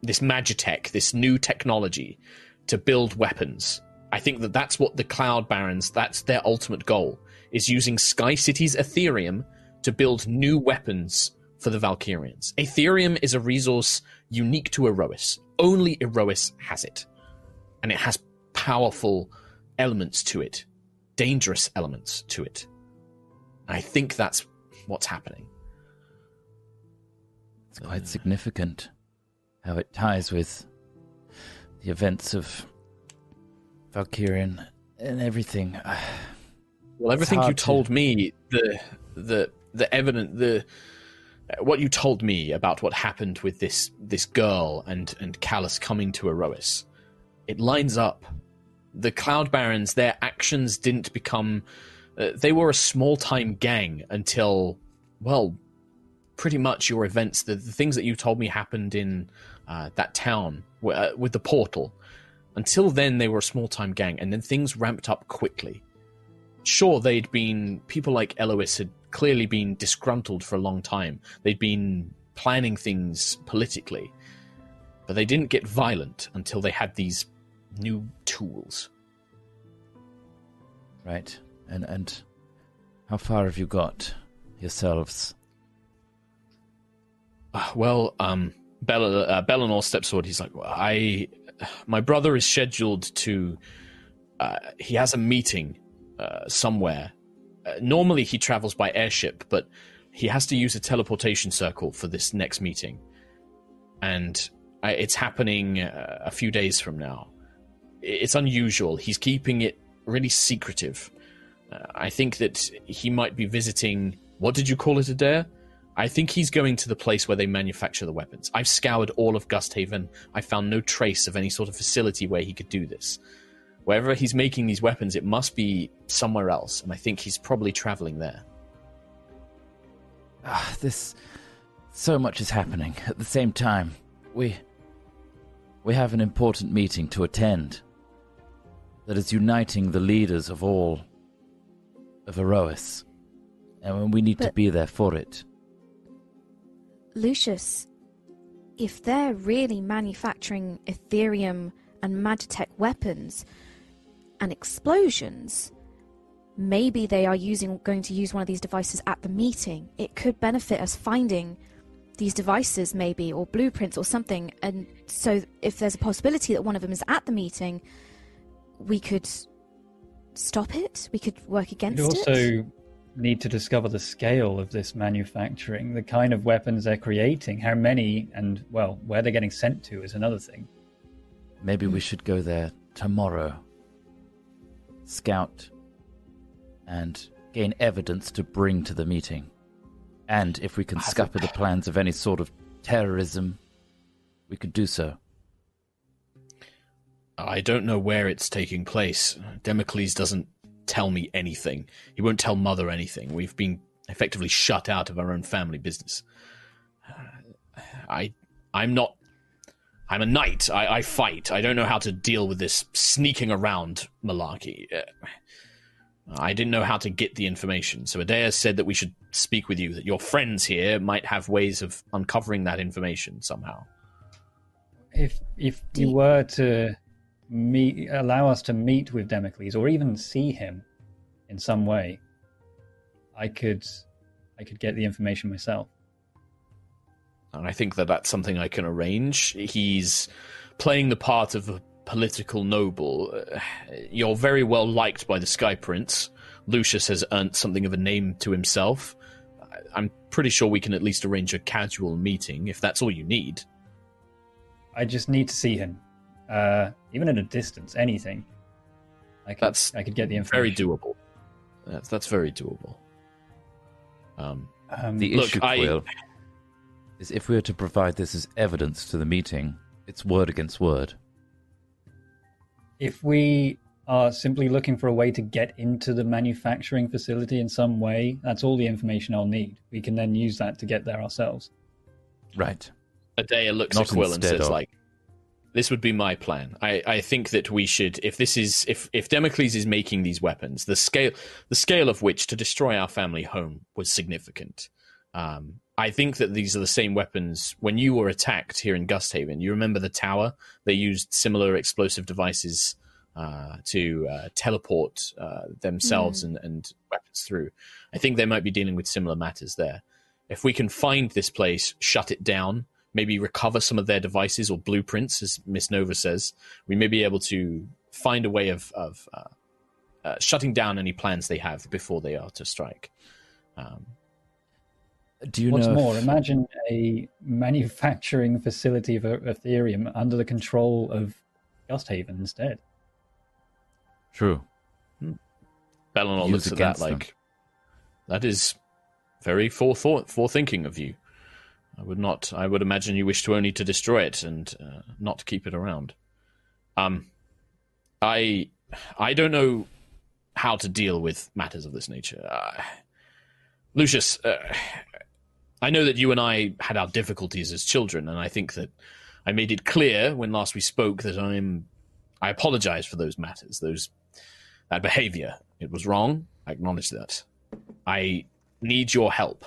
this magitech, this new technology, to build weapons. I think that that's what the Cloud Barons, that's their ultimate goal, is using Sky City's Ethereum to build new weapons for the Valkyrians. Ethereum is a resource unique to Erois. Only Erois has it. And it has powerful elements to it, dangerous elements to it. I think that's what's happening. It's quite significant how it ties with the events of Valkyrian and everything. Well, everything you hard to- told me, the the the evident the what you told me about what happened with this this girl and and Callus coming to Erois, it lines up. The Cloud Barons, their actions didn't become. Uh, they were a small time gang until, well, pretty much your events. The, the things that you told me happened in uh, that town w- uh, with the portal. Until then, they were a small time gang, and then things ramped up quickly sure they'd been people like Elois had clearly been disgruntled for a long time. They'd been planning things politically, but they didn't get violent until they had these new tools. Right. And and how far have you got yourselves? Uh, well, um, Bella, uh, Bellinor steps forward. He's like, I, my brother is scheduled to. Uh, he has a meeting uh, somewhere. Uh, normally, he travels by airship, but he has to use a teleportation circle for this next meeting, and it's happening uh, a few days from now. It's unusual. He's keeping it really secretive. Uh, I think that he might be visiting. What did you call it, Adea? I think he's going to the place where they manufacture the weapons. I've scoured all of Gusthaven. I found no trace of any sort of facility where he could do this. Wherever he's making these weapons, it must be somewhere else, and I think he's probably traveling there. Ah, this so much is happening at the same time. We we have an important meeting to attend that is uniting the leaders of all of Erois. And we need to be there for it. Lucius, if they're really manufacturing Ethereum and Magitech weapons and explosions, maybe they are using going to use one of these devices at the meeting. It could benefit us finding these devices maybe or blueprints or something and so if there's a possibility that one of them is at the meeting, we could stop it. We could work against also it. Need to discover the scale of this manufacturing, the kind of weapons they're creating, how many, and, well, where they're getting sent to is another thing. Maybe we should go there tomorrow. Scout and gain evidence to bring to the meeting. And if we can scupper the plans of any sort of terrorism, we could do so. I don't know where it's taking place. Democles doesn't tell me anything. He won't tell Mother anything. We've been effectively shut out of our own family business. I, I'm not. I'm a knight. I, I fight. I don't know how to deal with this sneaking around malarkey. Uh, I didn't know how to get the information, so Adea said that we should speak with you. That your friends here might have ways of uncovering that information somehow. If if Do you you- were to meet, allow us to meet with Democles or even see him in some way, I could I could get the information myself. and I think that that's something I can arrange. He's playing the part of a political noble. Uh, You're very well liked by the Sky Prince. Lucius has earned something of a name to himself. I'm pretty sure we can at least arrange a casual meeting if that's all you need. I just need to see him, uh, even at a distance. Anything. I could, That's I could get the information. Very doable. That's that's very doable. Um, Um, The Look, issue, I- Quill, is if we were to provide this as evidence to the meeting, it's word against word. if we are simply looking for a way to get into the manufacturing facility in some way, that's all the information I'll need. We can then use that to get there ourselves. Right. Adea looks Not at Quill and says, of- "Like, this would be my plan. I, I think that we should, if this is, if if Democles is making these weapons, the scale, the scale of which to destroy our family home was significant. Um, I think that these are the same weapons. When you were attacked here in Gusthaven, you remember the tower? They used similar explosive devices uh, to uh, teleport uh, themselves and, and weapons through. I think they might be dealing with similar matters there. if we can find this place, shut it down, maybe recover some of their devices or blueprints, as Miss Nova says, we may be able to find a way of, of uh, uh, shutting down any plans they have before they are to strike. Um, Do you What's know? if- more, imagine a manufacturing facility for Ethereum under the control of Gusthaven instead. True. Bellinor Use looks at that against them. like that is very forethought, forethinking of you. I would not. I would imagine you wish to only to destroy it and uh, not keep it around. Um, I I don't know how to deal with matters of this nature. Uh, Lucius, uh, I know that you and I had our difficulties as children, and I think that I made it clear when last we spoke that I'm. I apologize for those matters, those that behavior. It was wrong. I acknowledge that. I need your help.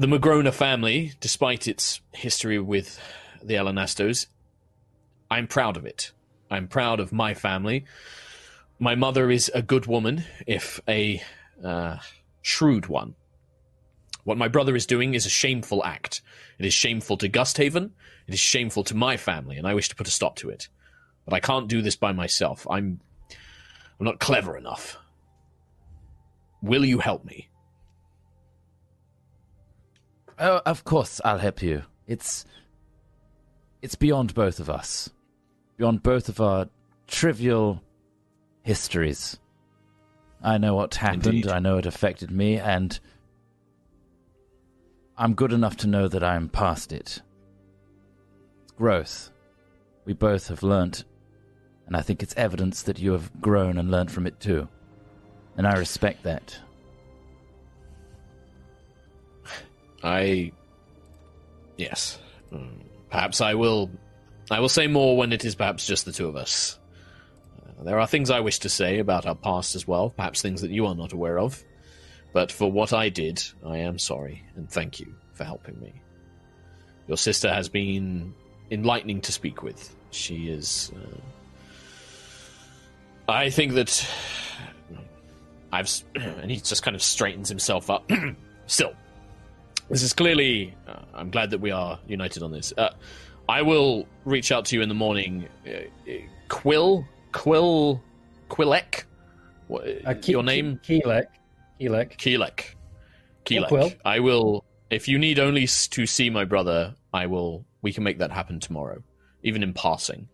The Magrona family, despite its history with the Elanastos, I'm proud of it. I'm proud of my family. My mother is a good woman, if a uh, shrewd one. What my brother is doing is a shameful act. It is shameful to Gusthaven. It is shameful to my family, and I wish to put a stop to it. But I can't do this by myself. I'm I'm not clever enough. Will you help me? Oh, of course, I'll help you. It's it's beyond both of us, beyond both of our trivial histories. I know what happened. Indeed. I know it affected me, and I'm good enough to know that I'm past it. It's growth. We both have learnt, and I think it's evidence that you have grown and learnt from it too. And I respect that. I yes. Perhaps I will I will say more when it is perhaps just the two of us. Uh, there are things I wish to say about our past as well, perhaps things that you are not aware of. But for what I did, I am sorry and thank you for helping me. Your sister has been enlightening to speak with. She is uh, I think that I've and he just kind of straightens himself up. Still, this is clearly. Uh, I'm glad that we are united on this. Uh, I will reach out to you in the morning. Uh, uh, Quill, Quill, Quillek. What, Uh, Ke- your name? Ke- Keelek. Keelek. Keelek. Keelek. Quill. I will. If you need only to see my brother, I will. We can make that happen tomorrow, even in passing.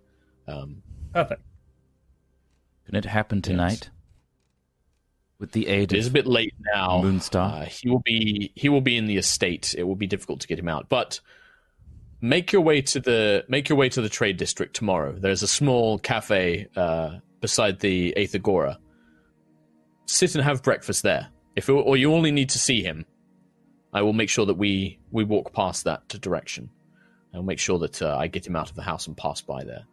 Um, Perfect. Can it happen tonight? With the aid It is a of bit late now. Moonstar? Uh, he will be he will be in the estate. It will be difficult to get him out, but make your way to the make your way to the trade district tomorrow. There's a small cafe uh, beside the Eighth Agora. Sit and have breakfast there. If or you only need to see him, I will make sure that we we walk past that direction. I'll make sure that uh, I get him out of the house and pass by there.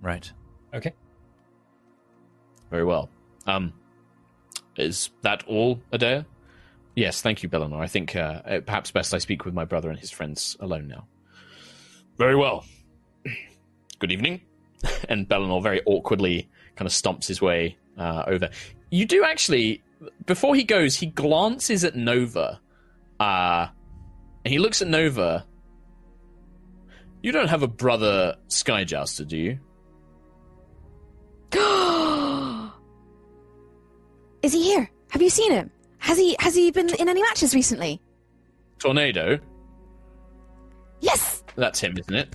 right. Okay. Very well. Um, is that all, Adea? Yes, thank you, Bellinor. I think uh, uh, perhaps best I speak with my brother and his friends alone now. Very well. Good evening. and Bellinor very awkwardly kind of stomps his way uh, over. You do actually, before he goes, he glances at Nova. Uh, and he looks at Nova. You don't have a brother Skyjouster, do you? Is he here? Have you seen him? Has he has he been in any matches recently? Tornado? Yes. That's him, isn't it?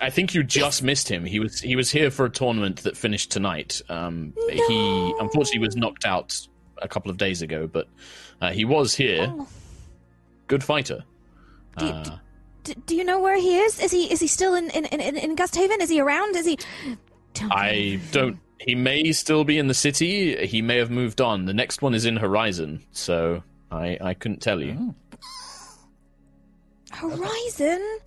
I- think you just missed him. He was he was here for a tournament that finished tonight. Um, He unfortunately was knocked out a couple of days ago, but uh, he was here. Oh. Good fighter. Do, Uh, do, do you know where he is? Is he is he still in in, in, in Gusthaven? Is he around? Is he? Me I don't. He may still be in the city. He may have moved on. The next one is in Horizon, so I I couldn't tell you. Horizon.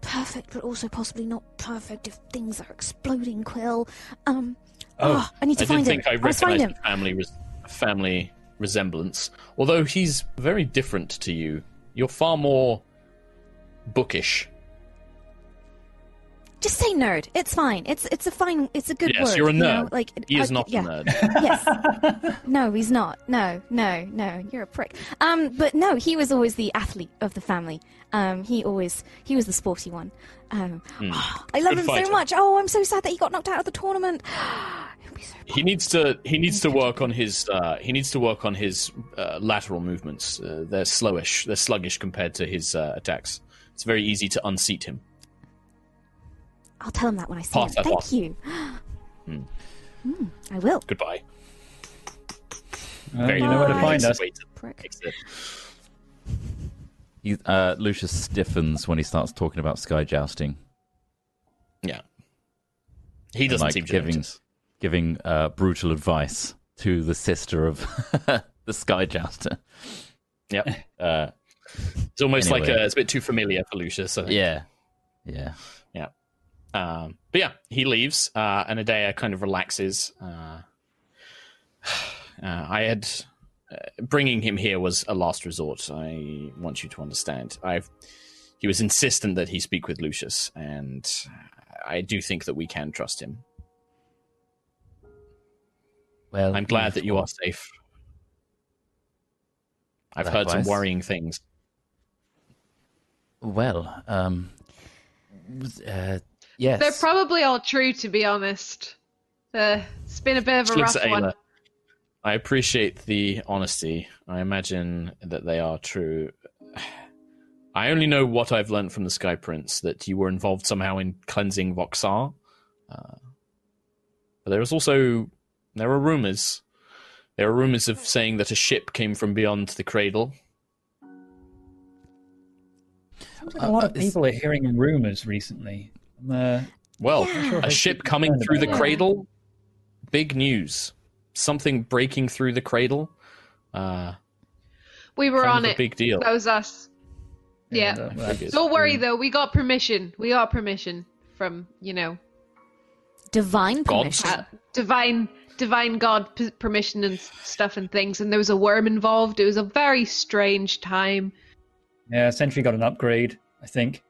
Perfect, but also possibly not perfect if things are exploding. Quill. Um. Oh, Oh, I need to I find did him. think I must find him. family res- family resemblance. Although he's very different to you. You're far more bookish. Say nerd. It's fine. It's it's a fine. It's a good Yes, word. you're a you nerd. know, Like He is I- not yeah. a nerd. Yes. No, he's not. No, no, no. You're a prick. Um, but no, he was always the athlete of the family. Um, he always he was the sporty one. Um, I love. Good him fighter. so much. Oh, I'm so sad that he got knocked out of the tournament. So He needs to he needs to work on his uh, he needs to work on his uh, lateral movements. Uh, they're slowish. They're sluggish compared to his uh, attacks. It's very easy to unseat him. I'll tell him that when I see Pass him. that Thank off. you. Hmm, I will. Goodbye. Uh, you know where to find us. Way to Prick. fix it. He, uh, Lucius stiffens when he starts talking about sky jousting. Yeah. He doesn't like seem to giving notice. giving uh, brutal advice to the sister of the sky jouster. Yep. Uh, It's almost like a, it's a bit too familiar for Lucius. I think. yeah, yeah. Um, but yeah, he leaves, uh, and Adea kind of relaxes. Uh, uh, I had uh, bringing him here was a last resort. I want you to understand. I've he was insistent that he speak with Lucius, and I do think that we can trust him. Well, I'm glad that you are safe. I've heard some worrying things. Well, um, uh, yes. They're probably all true, to be honest. Uh, it's been a bit of a looks rough at one. Ayla. I appreciate the honesty. I imagine that they are true. I only know what I've learned from the Sky Prince that you were involved somehow in cleansing Voxar. Uh, but there was also there were rumors. There were rumors of saying that a ship came from beyond the cradle. Sounds like a lot of Uh, is- people are hearing rumors recently. Uh, Well, Yeah. a ship coming through the cradle. Big news. Something breaking through the cradle. Uh, We were on it. big deal. That was us. Yeah. and, uh. Don't worry though, we got permission. We got permission from, you know, Divine permission. uh, divine divine god p- permission and stuff and things and there was a worm involved. It was a very strange time. yeah, Sentry got an upgrade, I think.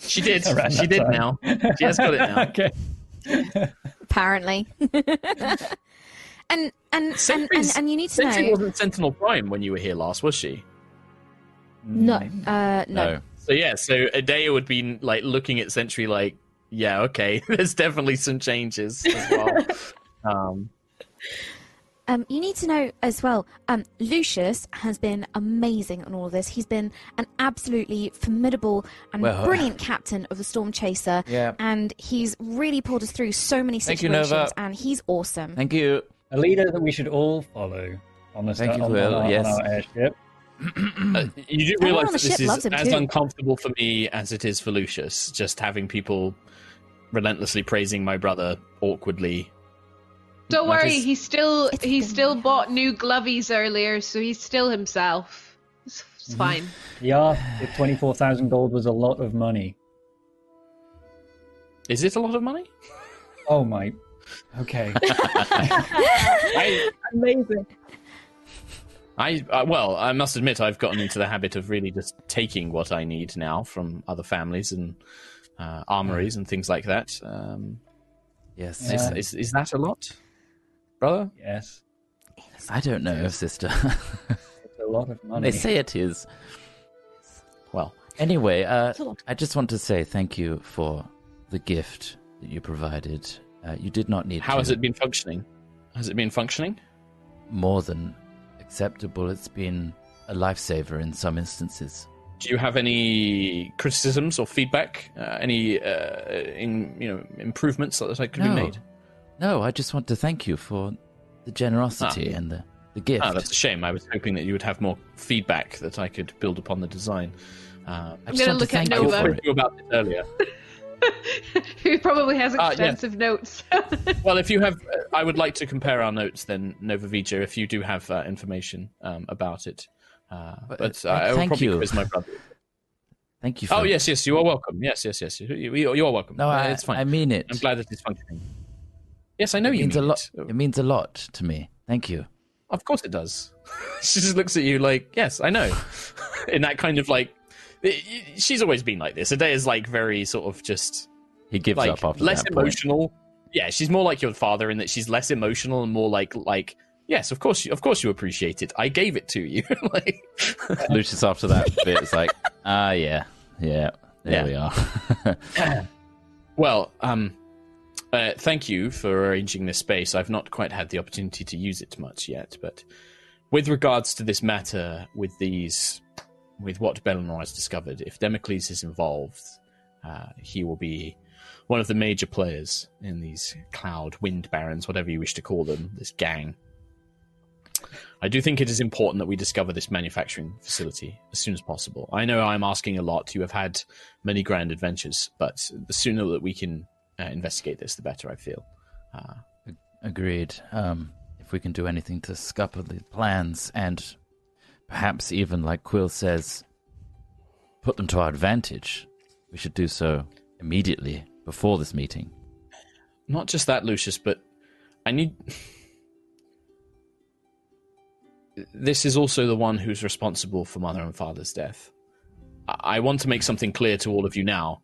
She did. Around She did time. now. She has got it now. okay. apparently. and, and, and, and and you need to Sentry know. wasn't Sentinel Prime when you were here last, was she? No. Uh, no. no. So yeah, so Adea would be like looking at Sentry like, yeah, okay, there's definitely some changes as well. um, Um, you need to know as well. Um, Lucius has been amazing on all of this. He's been an absolutely formidable and Well, brilliant captain of the Storm Chaser. Yeah. And he's really pulled us through so many Thank you, situations, Nova. and he's awesome. Thank you. A leader that we should all follow on the Thank sta- you, on, Will, on our, yes. on our airship. uh, you do Everyone realize that this is as too. uncomfortable for me as it is for Lucius, just having people relentlessly praising my brother awkwardly. Don't That worry, is- he still It's he still rough. bought new glovies earlier, so he's still himself. It's, it's fine. Yeah, if 24,000 gold was a lot of money. Is it a lot of money? Oh my. Okay. I, Amazing. I uh, well, I must admit, I've gotten into the habit of really just taking what I need now from other families and uh, armories and things like that. Um, Yes. is, is, is that a lot, brother? yes. I don't know, sister. It's a lot of money. they say it is. Well, Anyway, uh, It's a lot. I just want to say thank you for the gift that you provided. Uh, you did not need how to has it been functioning? Has it been functioning? more than acceptable. It's been a lifesaver in some instances. Do you have any criticisms or feedback? Uh, any uh, in you know improvements that that could no, be made? No, I just want to thank you for the generosity and the, the gift. Ah, that's a shame. I was hoping that you would have more feedback that I could build upon the design. Uh, I I'm just gonna look at thank I you Nova. for spoke it. to you about this earlier. Who probably has Ah, yeah. extensive notes. Well, if you have, uh, I would like to compare our notes then, Nova Vija, if you do have uh, information um, about it. Uh, But, but uh, uh, I will probably you. quiz my brother. Thank you. For Oh yes, yes, you are welcome. Yes, yes, yes. You, you, you are welcome. No, Uh, I, it's fine. I mean it. I'm glad that it's functioning. Yes, I know it you means mean a lot. it. It means a lot to me. Thank you. Of course it does. she just looks at you like, yes, I know. In that kind of like she's always been like this. Adea is like very sort of just He gives like up after less that point. emotional. Yeah, she's more like your father in that she's less emotional and more like like yes, of course, you, of course you appreciate it. I gave it to you. like, Lucius after that bit is like, ah, yeah, yeah, there Yeah. we are. well, um, uh, thank you for arranging this space. I've not quite had the opportunity to use it much yet, but with regards to this matter, with these, with what Bellinor has discovered, if Democles is involved, uh, he will be one of the major players in these cloud wind barons, whatever you wish to call them, this gang. I do think it is important that we discover this manufacturing facility as soon as possible. I know I'm asking a lot. You have had many grand adventures, but the sooner that we can uh, investigate this, the better I feel. Uh, Agreed. Um, if we can do anything to scupper the plans and perhaps even, like Quill says, put them to our advantage, we should do so immediately before this meeting. not just that, Lucius, but I need. This is also the one who's responsible for mother and father's death. I I want to make something clear to all of you now.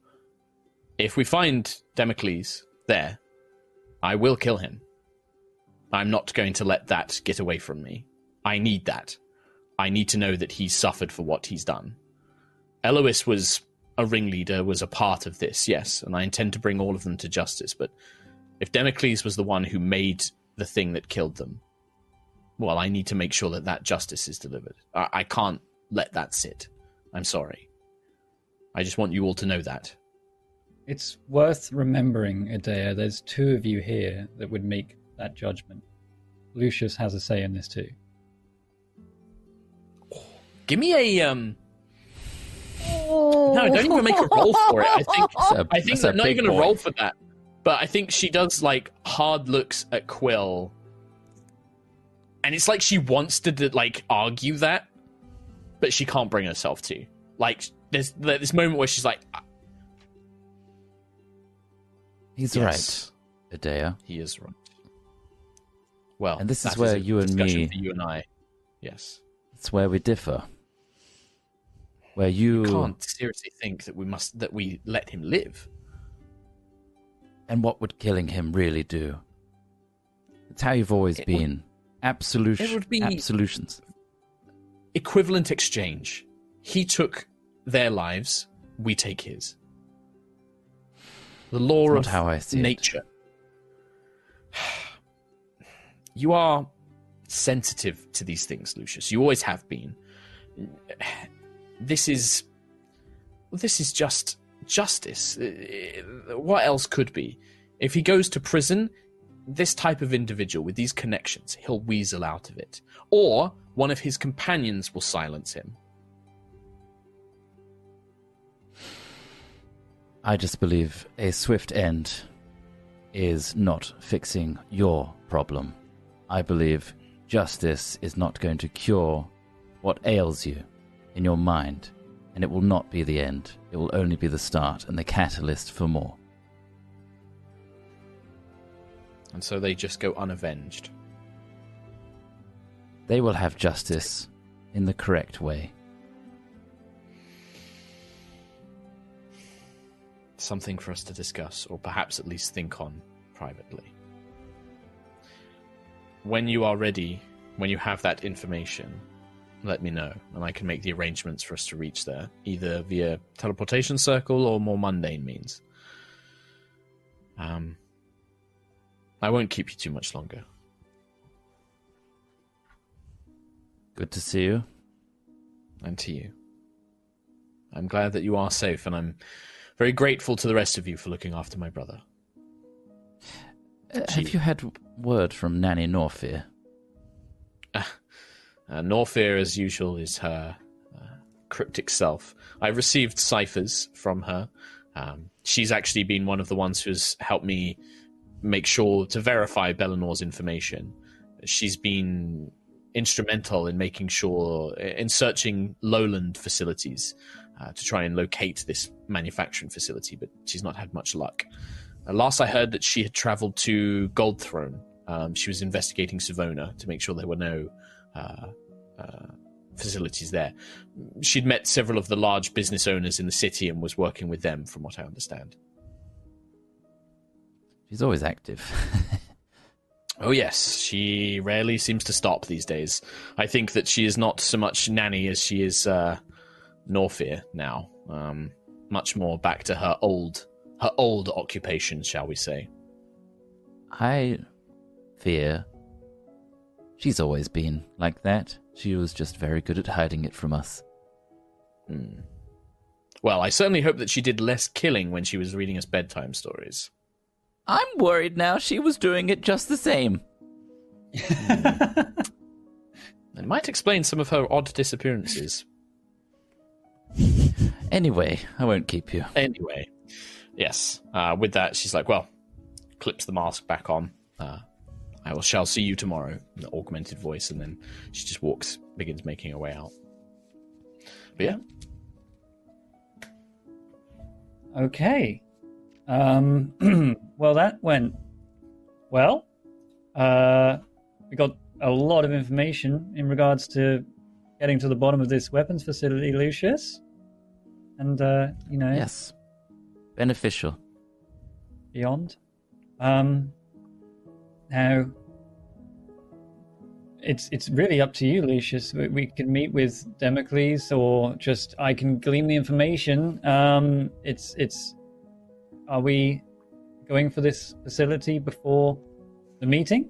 If we find Democles there, I will kill him. I'm not going to let that get away from me. I need that. I need to know that he's suffered for what he's done. Elois was a ringleader, was a part of this, yes, and I intend to bring all of them to justice. But if Democles was the one who made the thing that killed them, well, I need to make sure that that justice is delivered. I, I can't let that sit. I'm sorry. I just want you all to know that. It's worth remembering, Adea, there's two of you here that would make that judgment. Lucius has a say in this too. Give me a um. Oh. No, don't even make a roll for it. I think a- I think that's not even boy. a roll for that. But I think she does like hard looks at Quill, and it's like she wants to like argue that, but she can't bring herself to. Like there's there's this moment where she's like, "Ah, He's yes, right, Adea. He is right. Well, And this is that where you and me- for you and I. Yes, It's where we differ. Where you, you can't seriously think that we must that we let him live. and what would killing him really do? It's how you've always It would- been. Absolution, it would be- absolutions. equivalent exchange. He took their lives, we take his. The law of how I see it. nature. You are sensitive to these things, Lucius. You always have been. This is this is just justice. Uh, What else could be? If he goes to prison, this type of individual with these connections, he'll weasel out of it. Or one of his companions will silence him. I just believe a swift end is not fixing your problem. I believe justice is not going to cure what ails you in your mind, and it will not be the end. It will only be the start and the catalyst for more. And so they just go unavenged. They will have justice in the correct way. Something for us to discuss, or perhaps at least think on privately. When you are ready, when you have that information, let me know, and I can make the arrangements for us to reach there, either via teleportation circle or more mundane means. Um, I won't keep you too much longer. Good to see you. and to you. I'm glad that you are safe, and I'm very grateful to the rest of you for looking after my brother. Uh, have you had word from Nanny Norfear? Uh, Norfear, as usual, is her uh, cryptic self. I've received ciphers from her. Um, she's actually been one of the ones who's helped me make sure to verify Bellinor's information. She's been instrumental in making sure, in searching lowland facilities uh, to try and locate this manufacturing facility, but she's not had much luck. Uh, last I heard that she had traveled to Gold Throne. Um, she was investigating Savona to make sure there were no uh, uh, facilities there. She'd met several of the large business owners in the city and was working with them, from what I understand. She's always active. Oh yes, she rarely seems to stop these days. I think that she is not so much nanny as she is uh, Norfear now. Um, much more back to her old, her old occupation, shall we say? I fear she's always been like that. She was just very good at hiding it from us. Hmm. Well, I certainly hope that she did less killing when she was reading us bedtime stories. I'm worried now she was doing it just the same. It might explain some of her odd disappearances. Anyway, I won't keep you. Anyway, yes. Uh, with that, she's like, "Well," clips the mask back on. Uh, I will shall see you tomorrow. In the augmented voice, and then she just walks, begins making her way out. But yeah, Okay. Um, well, that went well. Uh, we got a lot of information in regards to getting to the bottom of this weapons facility, Lucius. And, uh, you know, Yes. Beneficial. beyond. Um, now, it's it's really up to you, Lucius. We, we can meet with Democles, or just I can glean the information. Um, it's it's. Are we going for this facility before the meeting?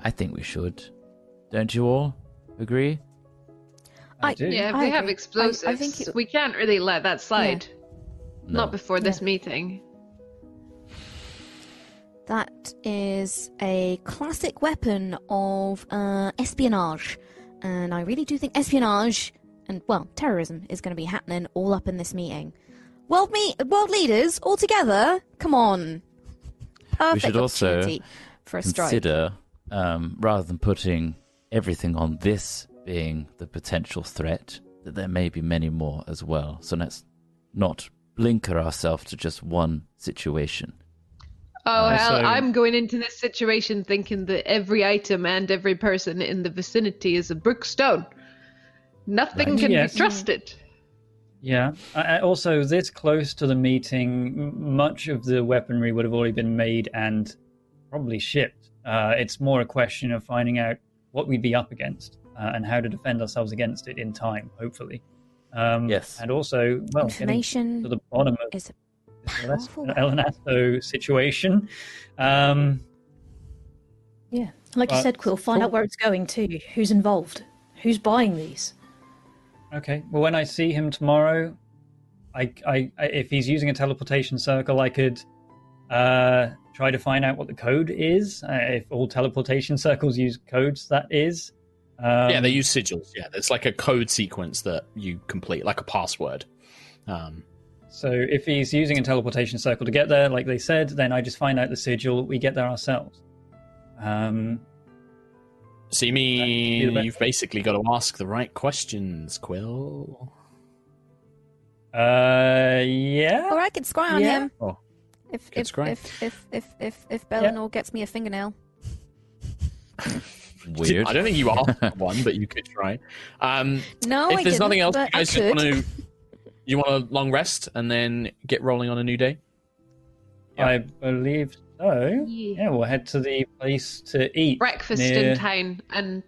I think we should. Don't you all agree? I, I- do. Yeah, if I they have agree. I- I explosives, think it- we can't really let that slide. No. Not before this meeting. That is a classic weapon of uh, espionage. And I really do think espionage and, well, terrorism is going to be happening all up in this meeting. World, me- world leaders, all together, come on. Perfect should also opportunity for a strike. Consider, um, rather than putting everything on this being the potential threat, that there may be many more as well. So let's not blinker ourselves to just one situation. Oh Uh, hell, so- I'm going into this situation thinking that every item and every person in the vicinity is a brookstone. Nothing Right. can Yes. be trusted. Yeah. I, I- also, this close to the meeting, m- much of the weaponry would have already been made and probably shipped. Uh, it's more a question of finding out what we'd be up against uh, and how to defend ourselves against it in time, hopefully. Um, Yes. And also, well, Information to the bottom of is a powerful Elenasto situation. Um, Yeah. Like you said, Quill, find cool. out where it's going to, Who's involved? Who's buying these? Okay. Well, when I see him tomorrow, I, I, I if he's using a teleportation circle, I could uh, try to find out what the code is. Uh, if all teleportation circles use codes, that is. Um, yeah, they use sigils. Yeah, there's like a code sequence that you complete, like a password. Um, So if he's using a teleportation circle to get there, like they said, then I just find out the sigil. We get there ourselves. Um, see me, you've basically got to ask the right questions, Quill. uh, yeah. Or I could scry on Yeah. him. Oh, If good if, scry. if if if if if Bellinor gets me a fingernail. Weird. I don't think you are one, but you could try. Um, No, if I there's didn't, nothing else, you I guys just want to you want a long rest and then get rolling on a new day. Yeah. I believe so. Yeah. Yeah, we'll head to the place to eat. Breakfast near- in town, and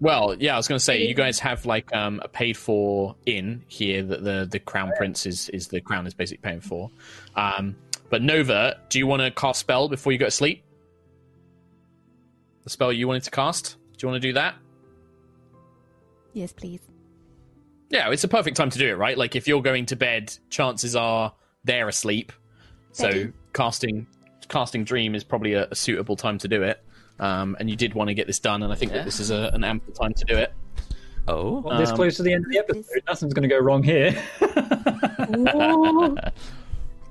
Well, yeah, I was going to say you guys have like um, a paid for inn here that the the crown prince is is the crown is basically paying for. Um, but Nova, do you want to cast spell before you go to sleep? The spell you wanted to cast? Do you want to do that? Yes, please. Yeah, it's a perfect time to do it, right? Like if you're going to bed, chances are they're asleep. So casting casting dream is probably a, a suitable time to do it. Um, and you did want to get this done, and I think that this is a, an ample time to do it. Oh, Well, this Um, close to the end of the episode, nothing's going to go wrong here.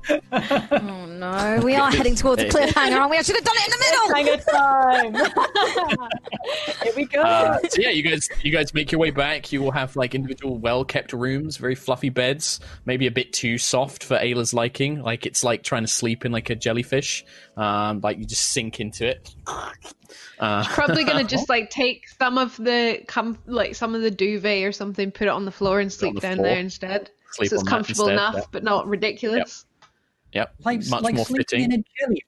Oh no, we are heading towards a cliffhanger, aren't we? I should have done it in the middle. Hang time. Here we go. Uh, so yeah, you guys, you guys make your way back. You will have like individual, well-kept rooms, very fluffy beds, maybe a bit too soft for Ayla's liking. Like it's like trying to sleep in like a jellyfish. Um, like you just sink into it. Uh, Probably gonna just like take some of the com- like some of the duvet or something, put it on the floor and sleep down floor. there instead. Sleep so it's on comfortable instead, enough, yeah. but not ridiculous. yep, like much like more fitting. in a jellyfish.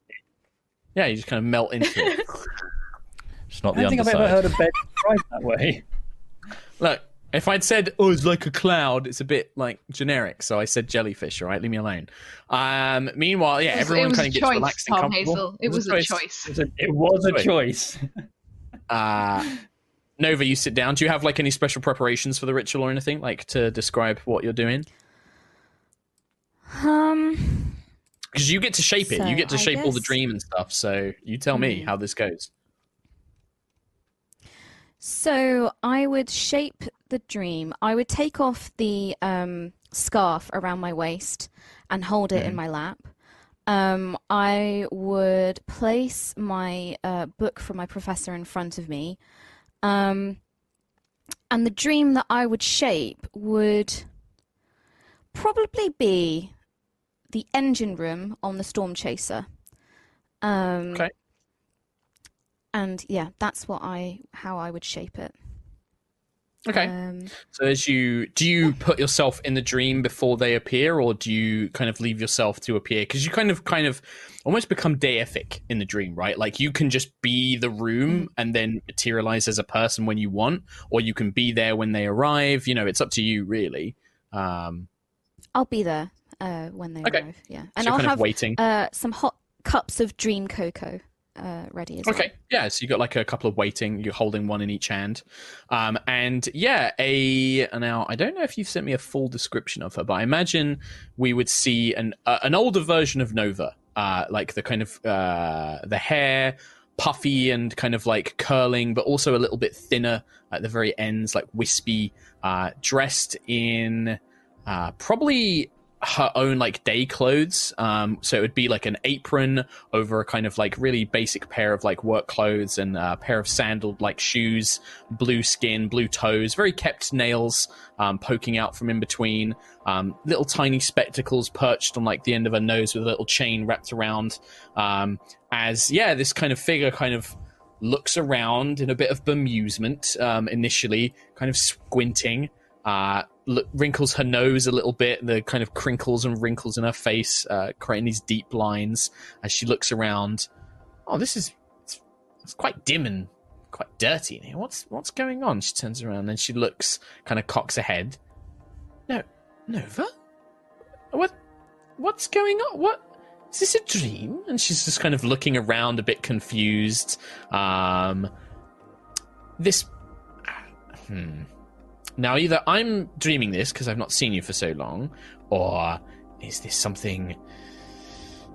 Yeah, you just kind of melt into it. Just not I the don't think I've ever heard a bed described that way. Look, if I'd said, "Oh, it's like a cloud," it's a bit like generic. So I said jellyfish. All right, leave me alone. Um, meanwhile, yeah, It was- everyone it was kind of gets choice, relaxed and Tom comfortable. Hazel. It was a choice. It was a, it was a choice. Uh, Nova, you sit down. Do you have like any special preparations for the ritual or anything, like to describe what you're doing? Um, Because you get to shape it. So, you get to I shape all the dream and stuff. So you tell me Hmm. how this goes. so I would shape the dream. I would take off the um, scarf around my waist and hold it in my lap. Um, I would place my uh, book from my professor in front of me. Um, and the dream that I would shape would probably be the engine room on the Storm Chaser. Um, Okay. And yeah, that's what I how I would shape it. Okay. Um, So as you do you put yourself in the dream before they appear, or do you kind of leave yourself to appear? Because you kind of kind of almost become deific in the dream, right? Like you can just be the room and then materialize as a person when you want, or you can be there when they arrive. You know, it's up to you really. Um, I'll be there uh, when they Okay. arrive. Yeah, and you're I'll have waiting. uh, some hot cups of dream cocoa uh, ready as well. Okay, yeah. So you got like a couple of waiting. You're holding one in each hand, um, and yeah, a now I don't know if you've sent me a full description of her, but I imagine we would see an uh, an older version of Nova, uh, like the kind of uh, the hair puffy and kind of like curling, but also a little bit thinner at the very ends, like wispy, uh, dressed in uh, probably her own like day clothes. Um, so it would be like an apron over a kind of like really basic pair of like work clothes and a pair of sandaled like shoes, blue skin, blue toes, very kept nails um, poking out from in between, um, little tiny spectacles perched on like the end of her nose with a little chain wrapped around. Um, as yeah, this kind of figure kind of looks around in a bit of bemusement um, initially, kind of squinting. Uh, wrinkles her nose a little bit, the kind of crinkles and wrinkles in her face, uh, creating these deep lines as she looks around. Oh, this is it's, it's quite dim and quite dirty in here. What's what's going on? She turns around and she looks, kind of cocks her head. No, Nova, what what's going on? What is this a dream? And she's just kind of looking around, a bit confused. Um, this, hmm. Now, either I'm dreaming this because I've not seen you for so long, or is this something.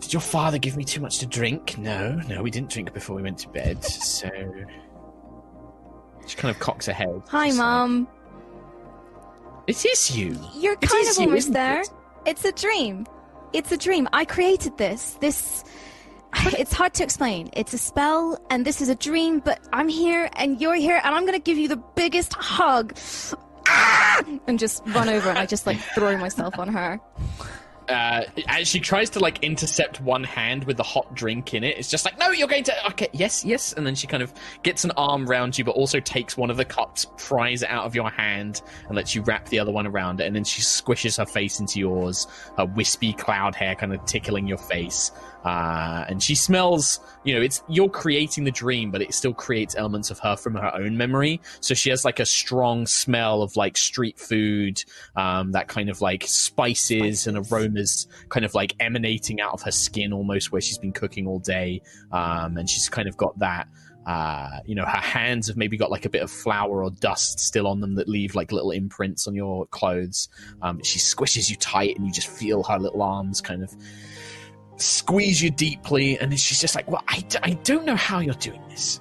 Did your father give me too much to drink? No, no, we didn't drink before we went to bed, so. She kind of cocks her head. Hi, like, Mom. it is you! You're It kind is of you, almost there. it? It's a dream. It's a dream. I created this. This. It's hard to explain. It's a spell, and this is a dream, but I'm here, and you're here, and I'm gonna give you the biggest hug. Ah! And just run over, and I just like throw myself on her. uh, as she tries to like intercept one hand with the hot drink in it, it's just like, no, you're going to. Okay, yes, yes. And then she kind of gets an arm around you, but also takes one of the cups, pries it out of your hand, and lets you wrap the other one around it. And then she squishes her face into yours, her wispy cloud hair kind of tickling your face. Uh, and she smells, you know, it's you're creating the dream, but it still creates elements of her from her own memory. So she has like a strong smell of like street food, um, that kind of like spices, and aromas kind of like emanating out of her skin almost where she's been cooking all day. Um, and she's kind of got that. Uh, you know, her hands have maybe got like a bit of flour or dust still on them that leave like little imprints on your clothes. Um, she squishes you tight, and you just feel her little arms kind of squeeze you deeply, and she's just like, "Well, I, d- I don't know how you're doing this.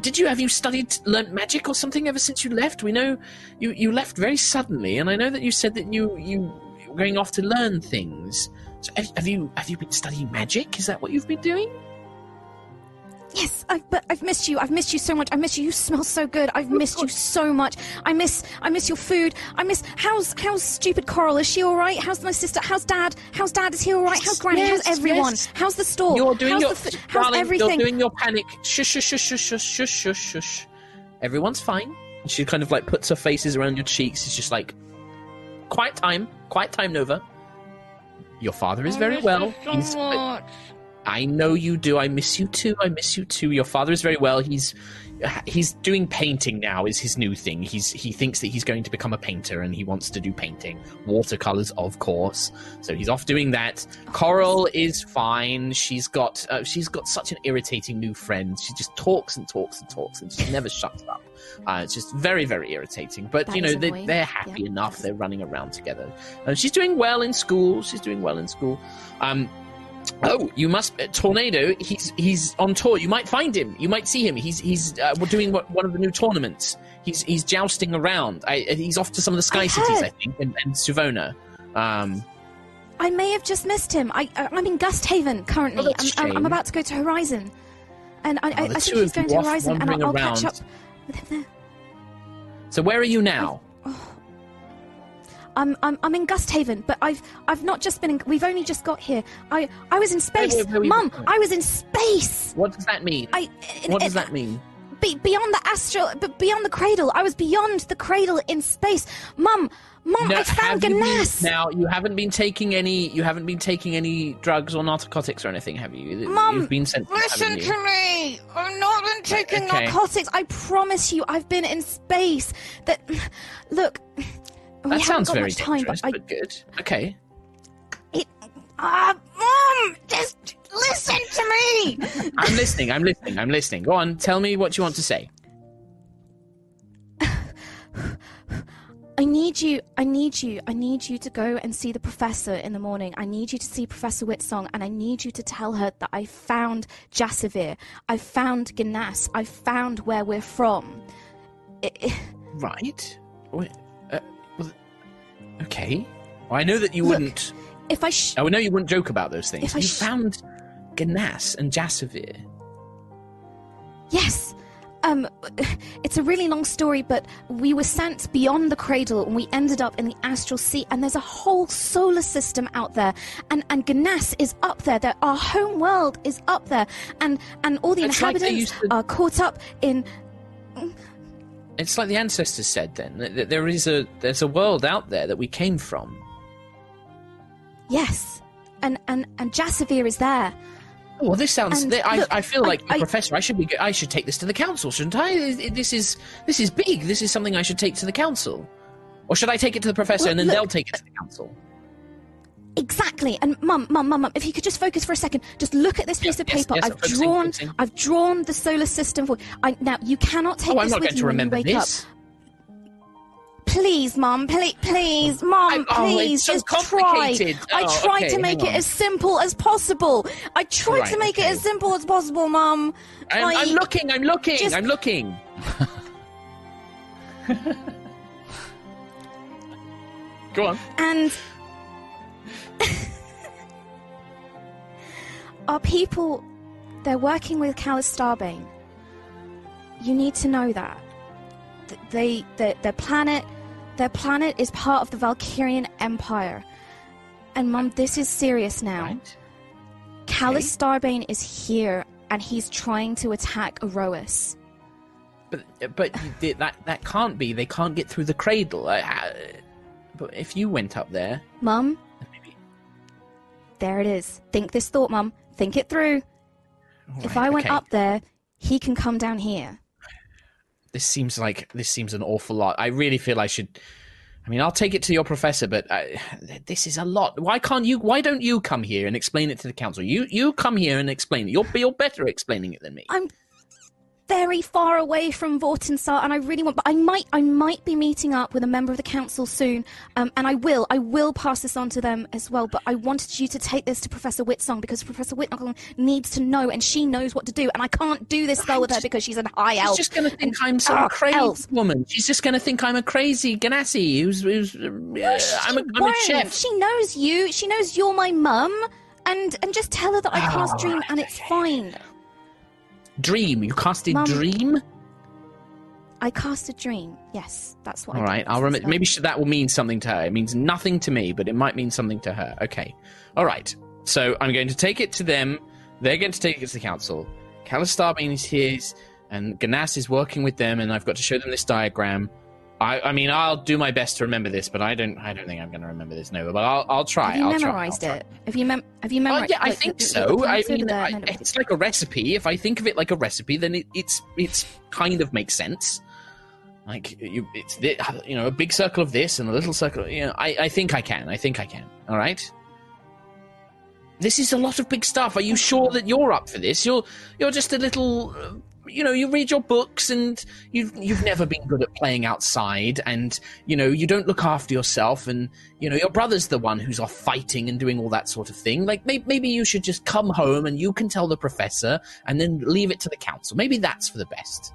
Did you have you studied learnt magic or something ever since you left? We know you you left very suddenly, and I know that you said that you you were going off to learn things. So have, have you have you been studying magic? Is that what you've been doing? Yes, I, but I've missed you. I've missed you so much. I miss you. You smell so good. I've missed you so much. I miss, I miss your food. I miss. How's, how's stupid Coral? Is she all right? How's my sister? How's Dad? How's Dad? Is he all right? How's Granny? yes, how's everyone? yes. How's the store? You're doing how's your the fi- how's darling, everything? You're doing your panic. Shush, shush, shush, shush, shush, shush, shush, shush. Everyone's fine. And she kind of like puts her faces around your cheeks. It's just like, quiet time, quiet time, Nova. Your father is very well. He's, I know you do. I miss you too. I miss you too. Your father is very well. He's he's doing painting now. Is his new thing. He's he thinks that he's going to become a painter and he wants to do painting, watercolors, of course. So he's off doing that. Coral is fine. She's got uh, she's got such an irritating new friend. She just talks and talks and talks and she never shuts up. Uh, it's just very very irritating. But That you know they, they're happy Yeah. enough. They're running around together. Uh, she's doing well in school. She's doing well in school. Um, Oh, you must uh, tornado. He's he's on tour. You might find him. You might see him. He's he's uh, we're doing what, one of the new tournaments. He's he's jousting around. I, uh, he's off to some of the sky I cities, heard. I think, and, and Suvona. Um, I may have just missed him. I, I I'm in Gusthaven currently. Oh, I'm, I'm, I'm about to go to Horizon, and I, I, Oh, the I think he's going to Horizon, and I'll, I'll catch up with him there. so where are you now? I'm, I'm I'm in Gusthaven, but I've I've not just been in. We've only just got here. I I was in space, Mum. I was in space. What does that mean? I. what it- does that mean? Be, beyond the astral, but beyond the cradle. I was beyond the cradle in space, Mum. Mum, I found been- now you haven't been taking any. You haven't been taking any drugs or narcotics or anything, have you? Mum, You've been sent. Listen to me. I've not been taking okay. narcotics. I promise you, I've been in space. That look. We That sounds very time, dangerous, but I but good. Okay. It, ah, Mom, just listen to me. I'm listening. I'm listening. I'm listening. Go on. Tell me what you want to say. I need you. I need you. I need you to go and see the professor in the morning. I need you to see Professor Whitsong, and I need you to tell her that I found Jasavir. I found Ganas. I found where we're from. I- I- Right. Wait, uh, okay. Well, I know that you Look, wouldn't. if I sh- I know you wouldn't joke about those things. If I you sh- found Ganas and Jasavir. Yes. Um, it's a really long story, but we were sent beyond the cradle and we ended up in the astral sea. And there's a whole solar system out there, and and Ganas is up there. There, our home world is up there, and and all the It's inhabitants used to- are caught up in. It's like the ancestors said. Then that there is a there's a world out there that we came from. Yes, and and and Jasavir is there. Well, this sounds. And I, look, I feel like the I- professor. I should be. I should take this to the council, shouldn't I? This is this is big. This is something I should take to the council, or should I take it to the professor and then look- they'll take it to the council? Exactly. And mum, mum, mum, mum, if you could just focus for a second, just look at this piece Yeah, of yes, paper. yes, I'm I've focusing, drawn focusing. I've drawn the solar system for I now you cannot take Oh, I'm this not with going you to when you remember wake this. up. Please, mum, please, please, mum, I'm- oh, it's please, so just try. complicated. I Oh, tried okay, to make it on. as simple as possible. I tried Right, to make okay. it as simple as possible, mum. I'm, I- I'm looking. I'm looking. just- I'm looking. Go on. And our people, they're working with Callus Starbane. You need to know that. Th- They, their, planet, their planet is part of the Valkyrian Empire. And Mum, this is serious now. Right. Callus Starbane is here, and he's trying to attack Erois. But but that that can't be. They can't get through the cradle. I, I, but if you went up there, Mum. There it is. Think this thought, Mum. Think it through. Oh if I went okay. up there, he can come down here. this seems like this seems an awful lot. I really feel I should. I mean, I'll take it to your professor, but I, this is a lot. Why can't you? Why don't you come here and explain it to the council? You you come here and explain it. You're you're better at explaining it than me. I'm very far away from Vortinsar, and I really want. But I might, I might be meeting up with a member of the council soon, um, and I will, I will pass this on to them as well. But I wanted you to take this to Professor Whitsong because Professor Whitsong needs to know, and she knows what to do, and I can't do this spell with her because she's an high She's elf. just going to think I'm some Ah, crazy elves. woman. She's just going to think I'm a crazy Ganassi who's, who's uh, I'm, a, I'm a chef. She knows you. She knows you're my mum, and and just tell her that I cast Oh, dream, and it's fine. Dream. You casted Mum. Dream? I cast a dream. Yes, that's what. All I right, I'll remember. Maybe sh- that will mean something to her. It means nothing to me, but it might mean something to her. Okay. All right. So I'm going to take it to them. They're going to take it to the council. Callus Starbane is here, and Ganas is working with them, and I've got to show them this diagram. I, I mean, I'll do my best to remember this, but I don't. I don't think I'm going to remember this, Nova. But I'll, I'll try. Have you I'll try, memorized I'll try. it? Have you mem- Have you uh, Well, memorized? yeah, I like, think the- the- so. the I mean. I, No, no, it's like a recipe. If I think of it like a recipe, then it, it's it's kind of makes sense. Like you, it's thi- you know a big circle of this and a little circle. You know, I, I think I can. I think I can. All right. This is a lot of big stuff. Are you sure that you're up for this? You're you're just a little. Uh, You know, you read your books and you've you've never been good at playing outside, and you know you don't look after yourself, and you know your brother's the one who's off fighting and doing all that sort of thing. Like maybe, maybe you should just come home and you can tell the professor, and then leave it to the council. Maybe that's for the best.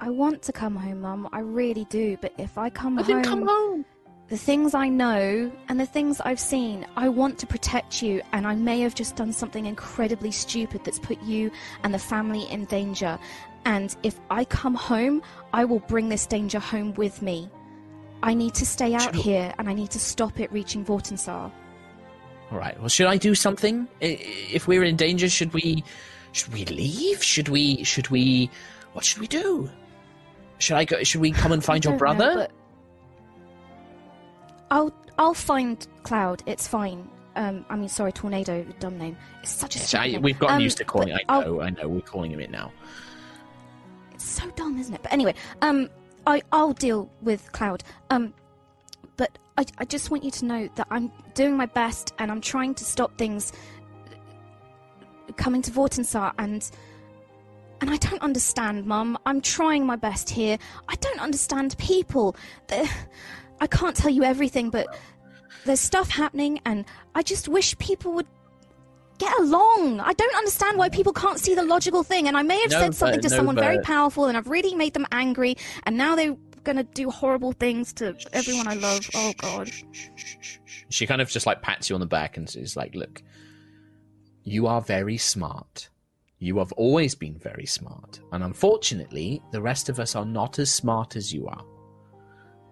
I want to come home, Mum. I really do. But if I come Well, home, then come home. The things I know and the things I've seen, I want to protect you. And I may have just done something incredibly stupid that's put you and the family in danger. And if I come home, I will bring this danger home with me. I need to stay out Sure. here, and I need to stop it reaching Vortensar. All right. Well, should I do something? If we're in danger, should we? Should we leave? Should we? Should we? What should we do? Should I go? Should we come and find your don't know, brother? but I'll I'll find Cloud. It's fine. Um, I mean, sorry, Tornado, dumb name. It's such a stupid I- name. we've gotten Um, used to calling. I but I'll- know. I know. We're calling him it now. It's so dumb, isn't it? But anyway, um, I I'll deal with Cloud. Um, but I I just want you to know that I'm doing my best and I'm trying to stop things coming to Vortinsar and. And I don't understand, Mum. I'm trying my best here. I don't understand people. The- I can't tell you everything, but there's stuff happening, and I just wish people would get along. I don't understand why people can't see the logical thing. And I may have No, said something but- to no, someone very powerful, and I've really made them angry, and now they're gonna do horrible things to everyone I love. Oh God. She kind of just like pats you on the back and is like, "Look, you are very smart. You have always been very smart, and unfortunately, the rest of us are not as smart as you are.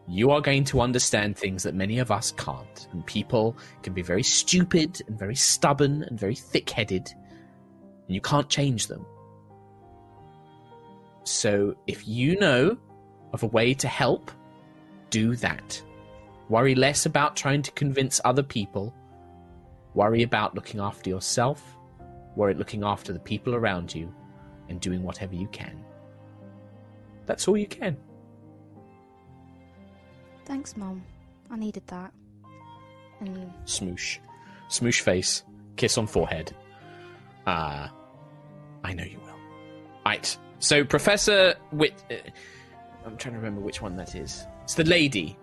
You are going to understand things that many of us can't, and people can be very stupid and very stubborn and very thick-headed, and you can't change them. So, if you know of a way to help, do that." Worry less about trying to convince other people. Worry about looking after yourself. Worry about looking after the people around you and doing whatever you can. That's all you can. Thanks, Mom. I needed that. And Smoosh. Smoosh face. Kiss on forehead. Ah, I know you will. Right. So, Professor Whit. Uh, I'm trying to remember which one that is. It's the lady.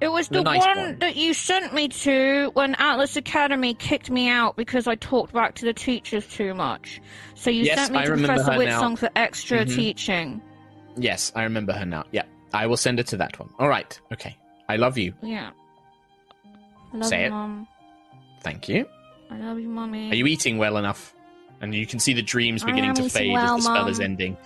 It was The the, nice one, one. that you sent me to when Atlas Academy kicked me out because I talked back to the teachers too much. So you Yes, sent me I to Professor her now. Whitsong for extra Mhm. teaching. Yes, I remember her now. Yeah, I will send it to that one. All right. Okay. I love you. Yeah. I love Say you, it. Mom. Thank you. I love you, Mommy. Are you eating well enough? And you can see the dreams I beginning to fade well, as the spell Mum. is ending.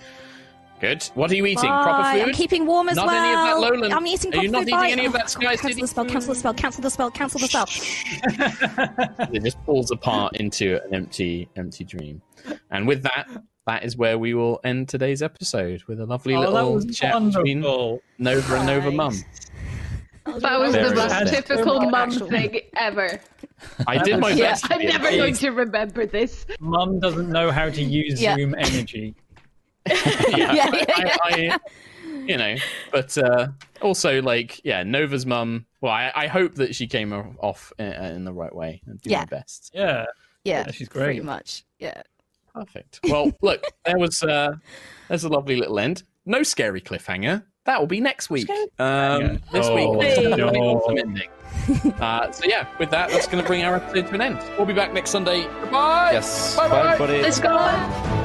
Good. What are you eating? Bye. Proper food? I'm keeping warm as Not well. any of that lowland- I'm eating proper Are you not food. eating Bye. any of that Sky Cancel the spell. Cancel the spell. Cancel the spell. Cancel the spell. it just falls apart into an empty, empty dream. And with that, that is where we will end today's episode with a lovely Oh, that little was chat between wonderful. Nova and Nova Nice. Mum. That was Very the most nice. typical Very mum thing ever. I did my Yeah, best. I'm never going to remember this. Mum doesn't know how to use Yeah. Zoom energy. yeah, Yeah, I, yeah, I, I, you know, but uh, also like, yeah, Nova's mum. Well, I, I hope that she came off in, in the right way and did Yeah. my best. Yeah. Yeah, Yeah, she's great. Pretty much. Yeah. Perfect. Well, look, there was uh, there's a lovely little end. No scary cliffhanger. That will be next week. Um, this Oh, week, we're no. coming ending. Uh, so yeah, with that, that's going to bring our episode to an end. We'll be back next Sunday. Goodbye. Yes. Bye-bye. Bye, buddy. Let's go.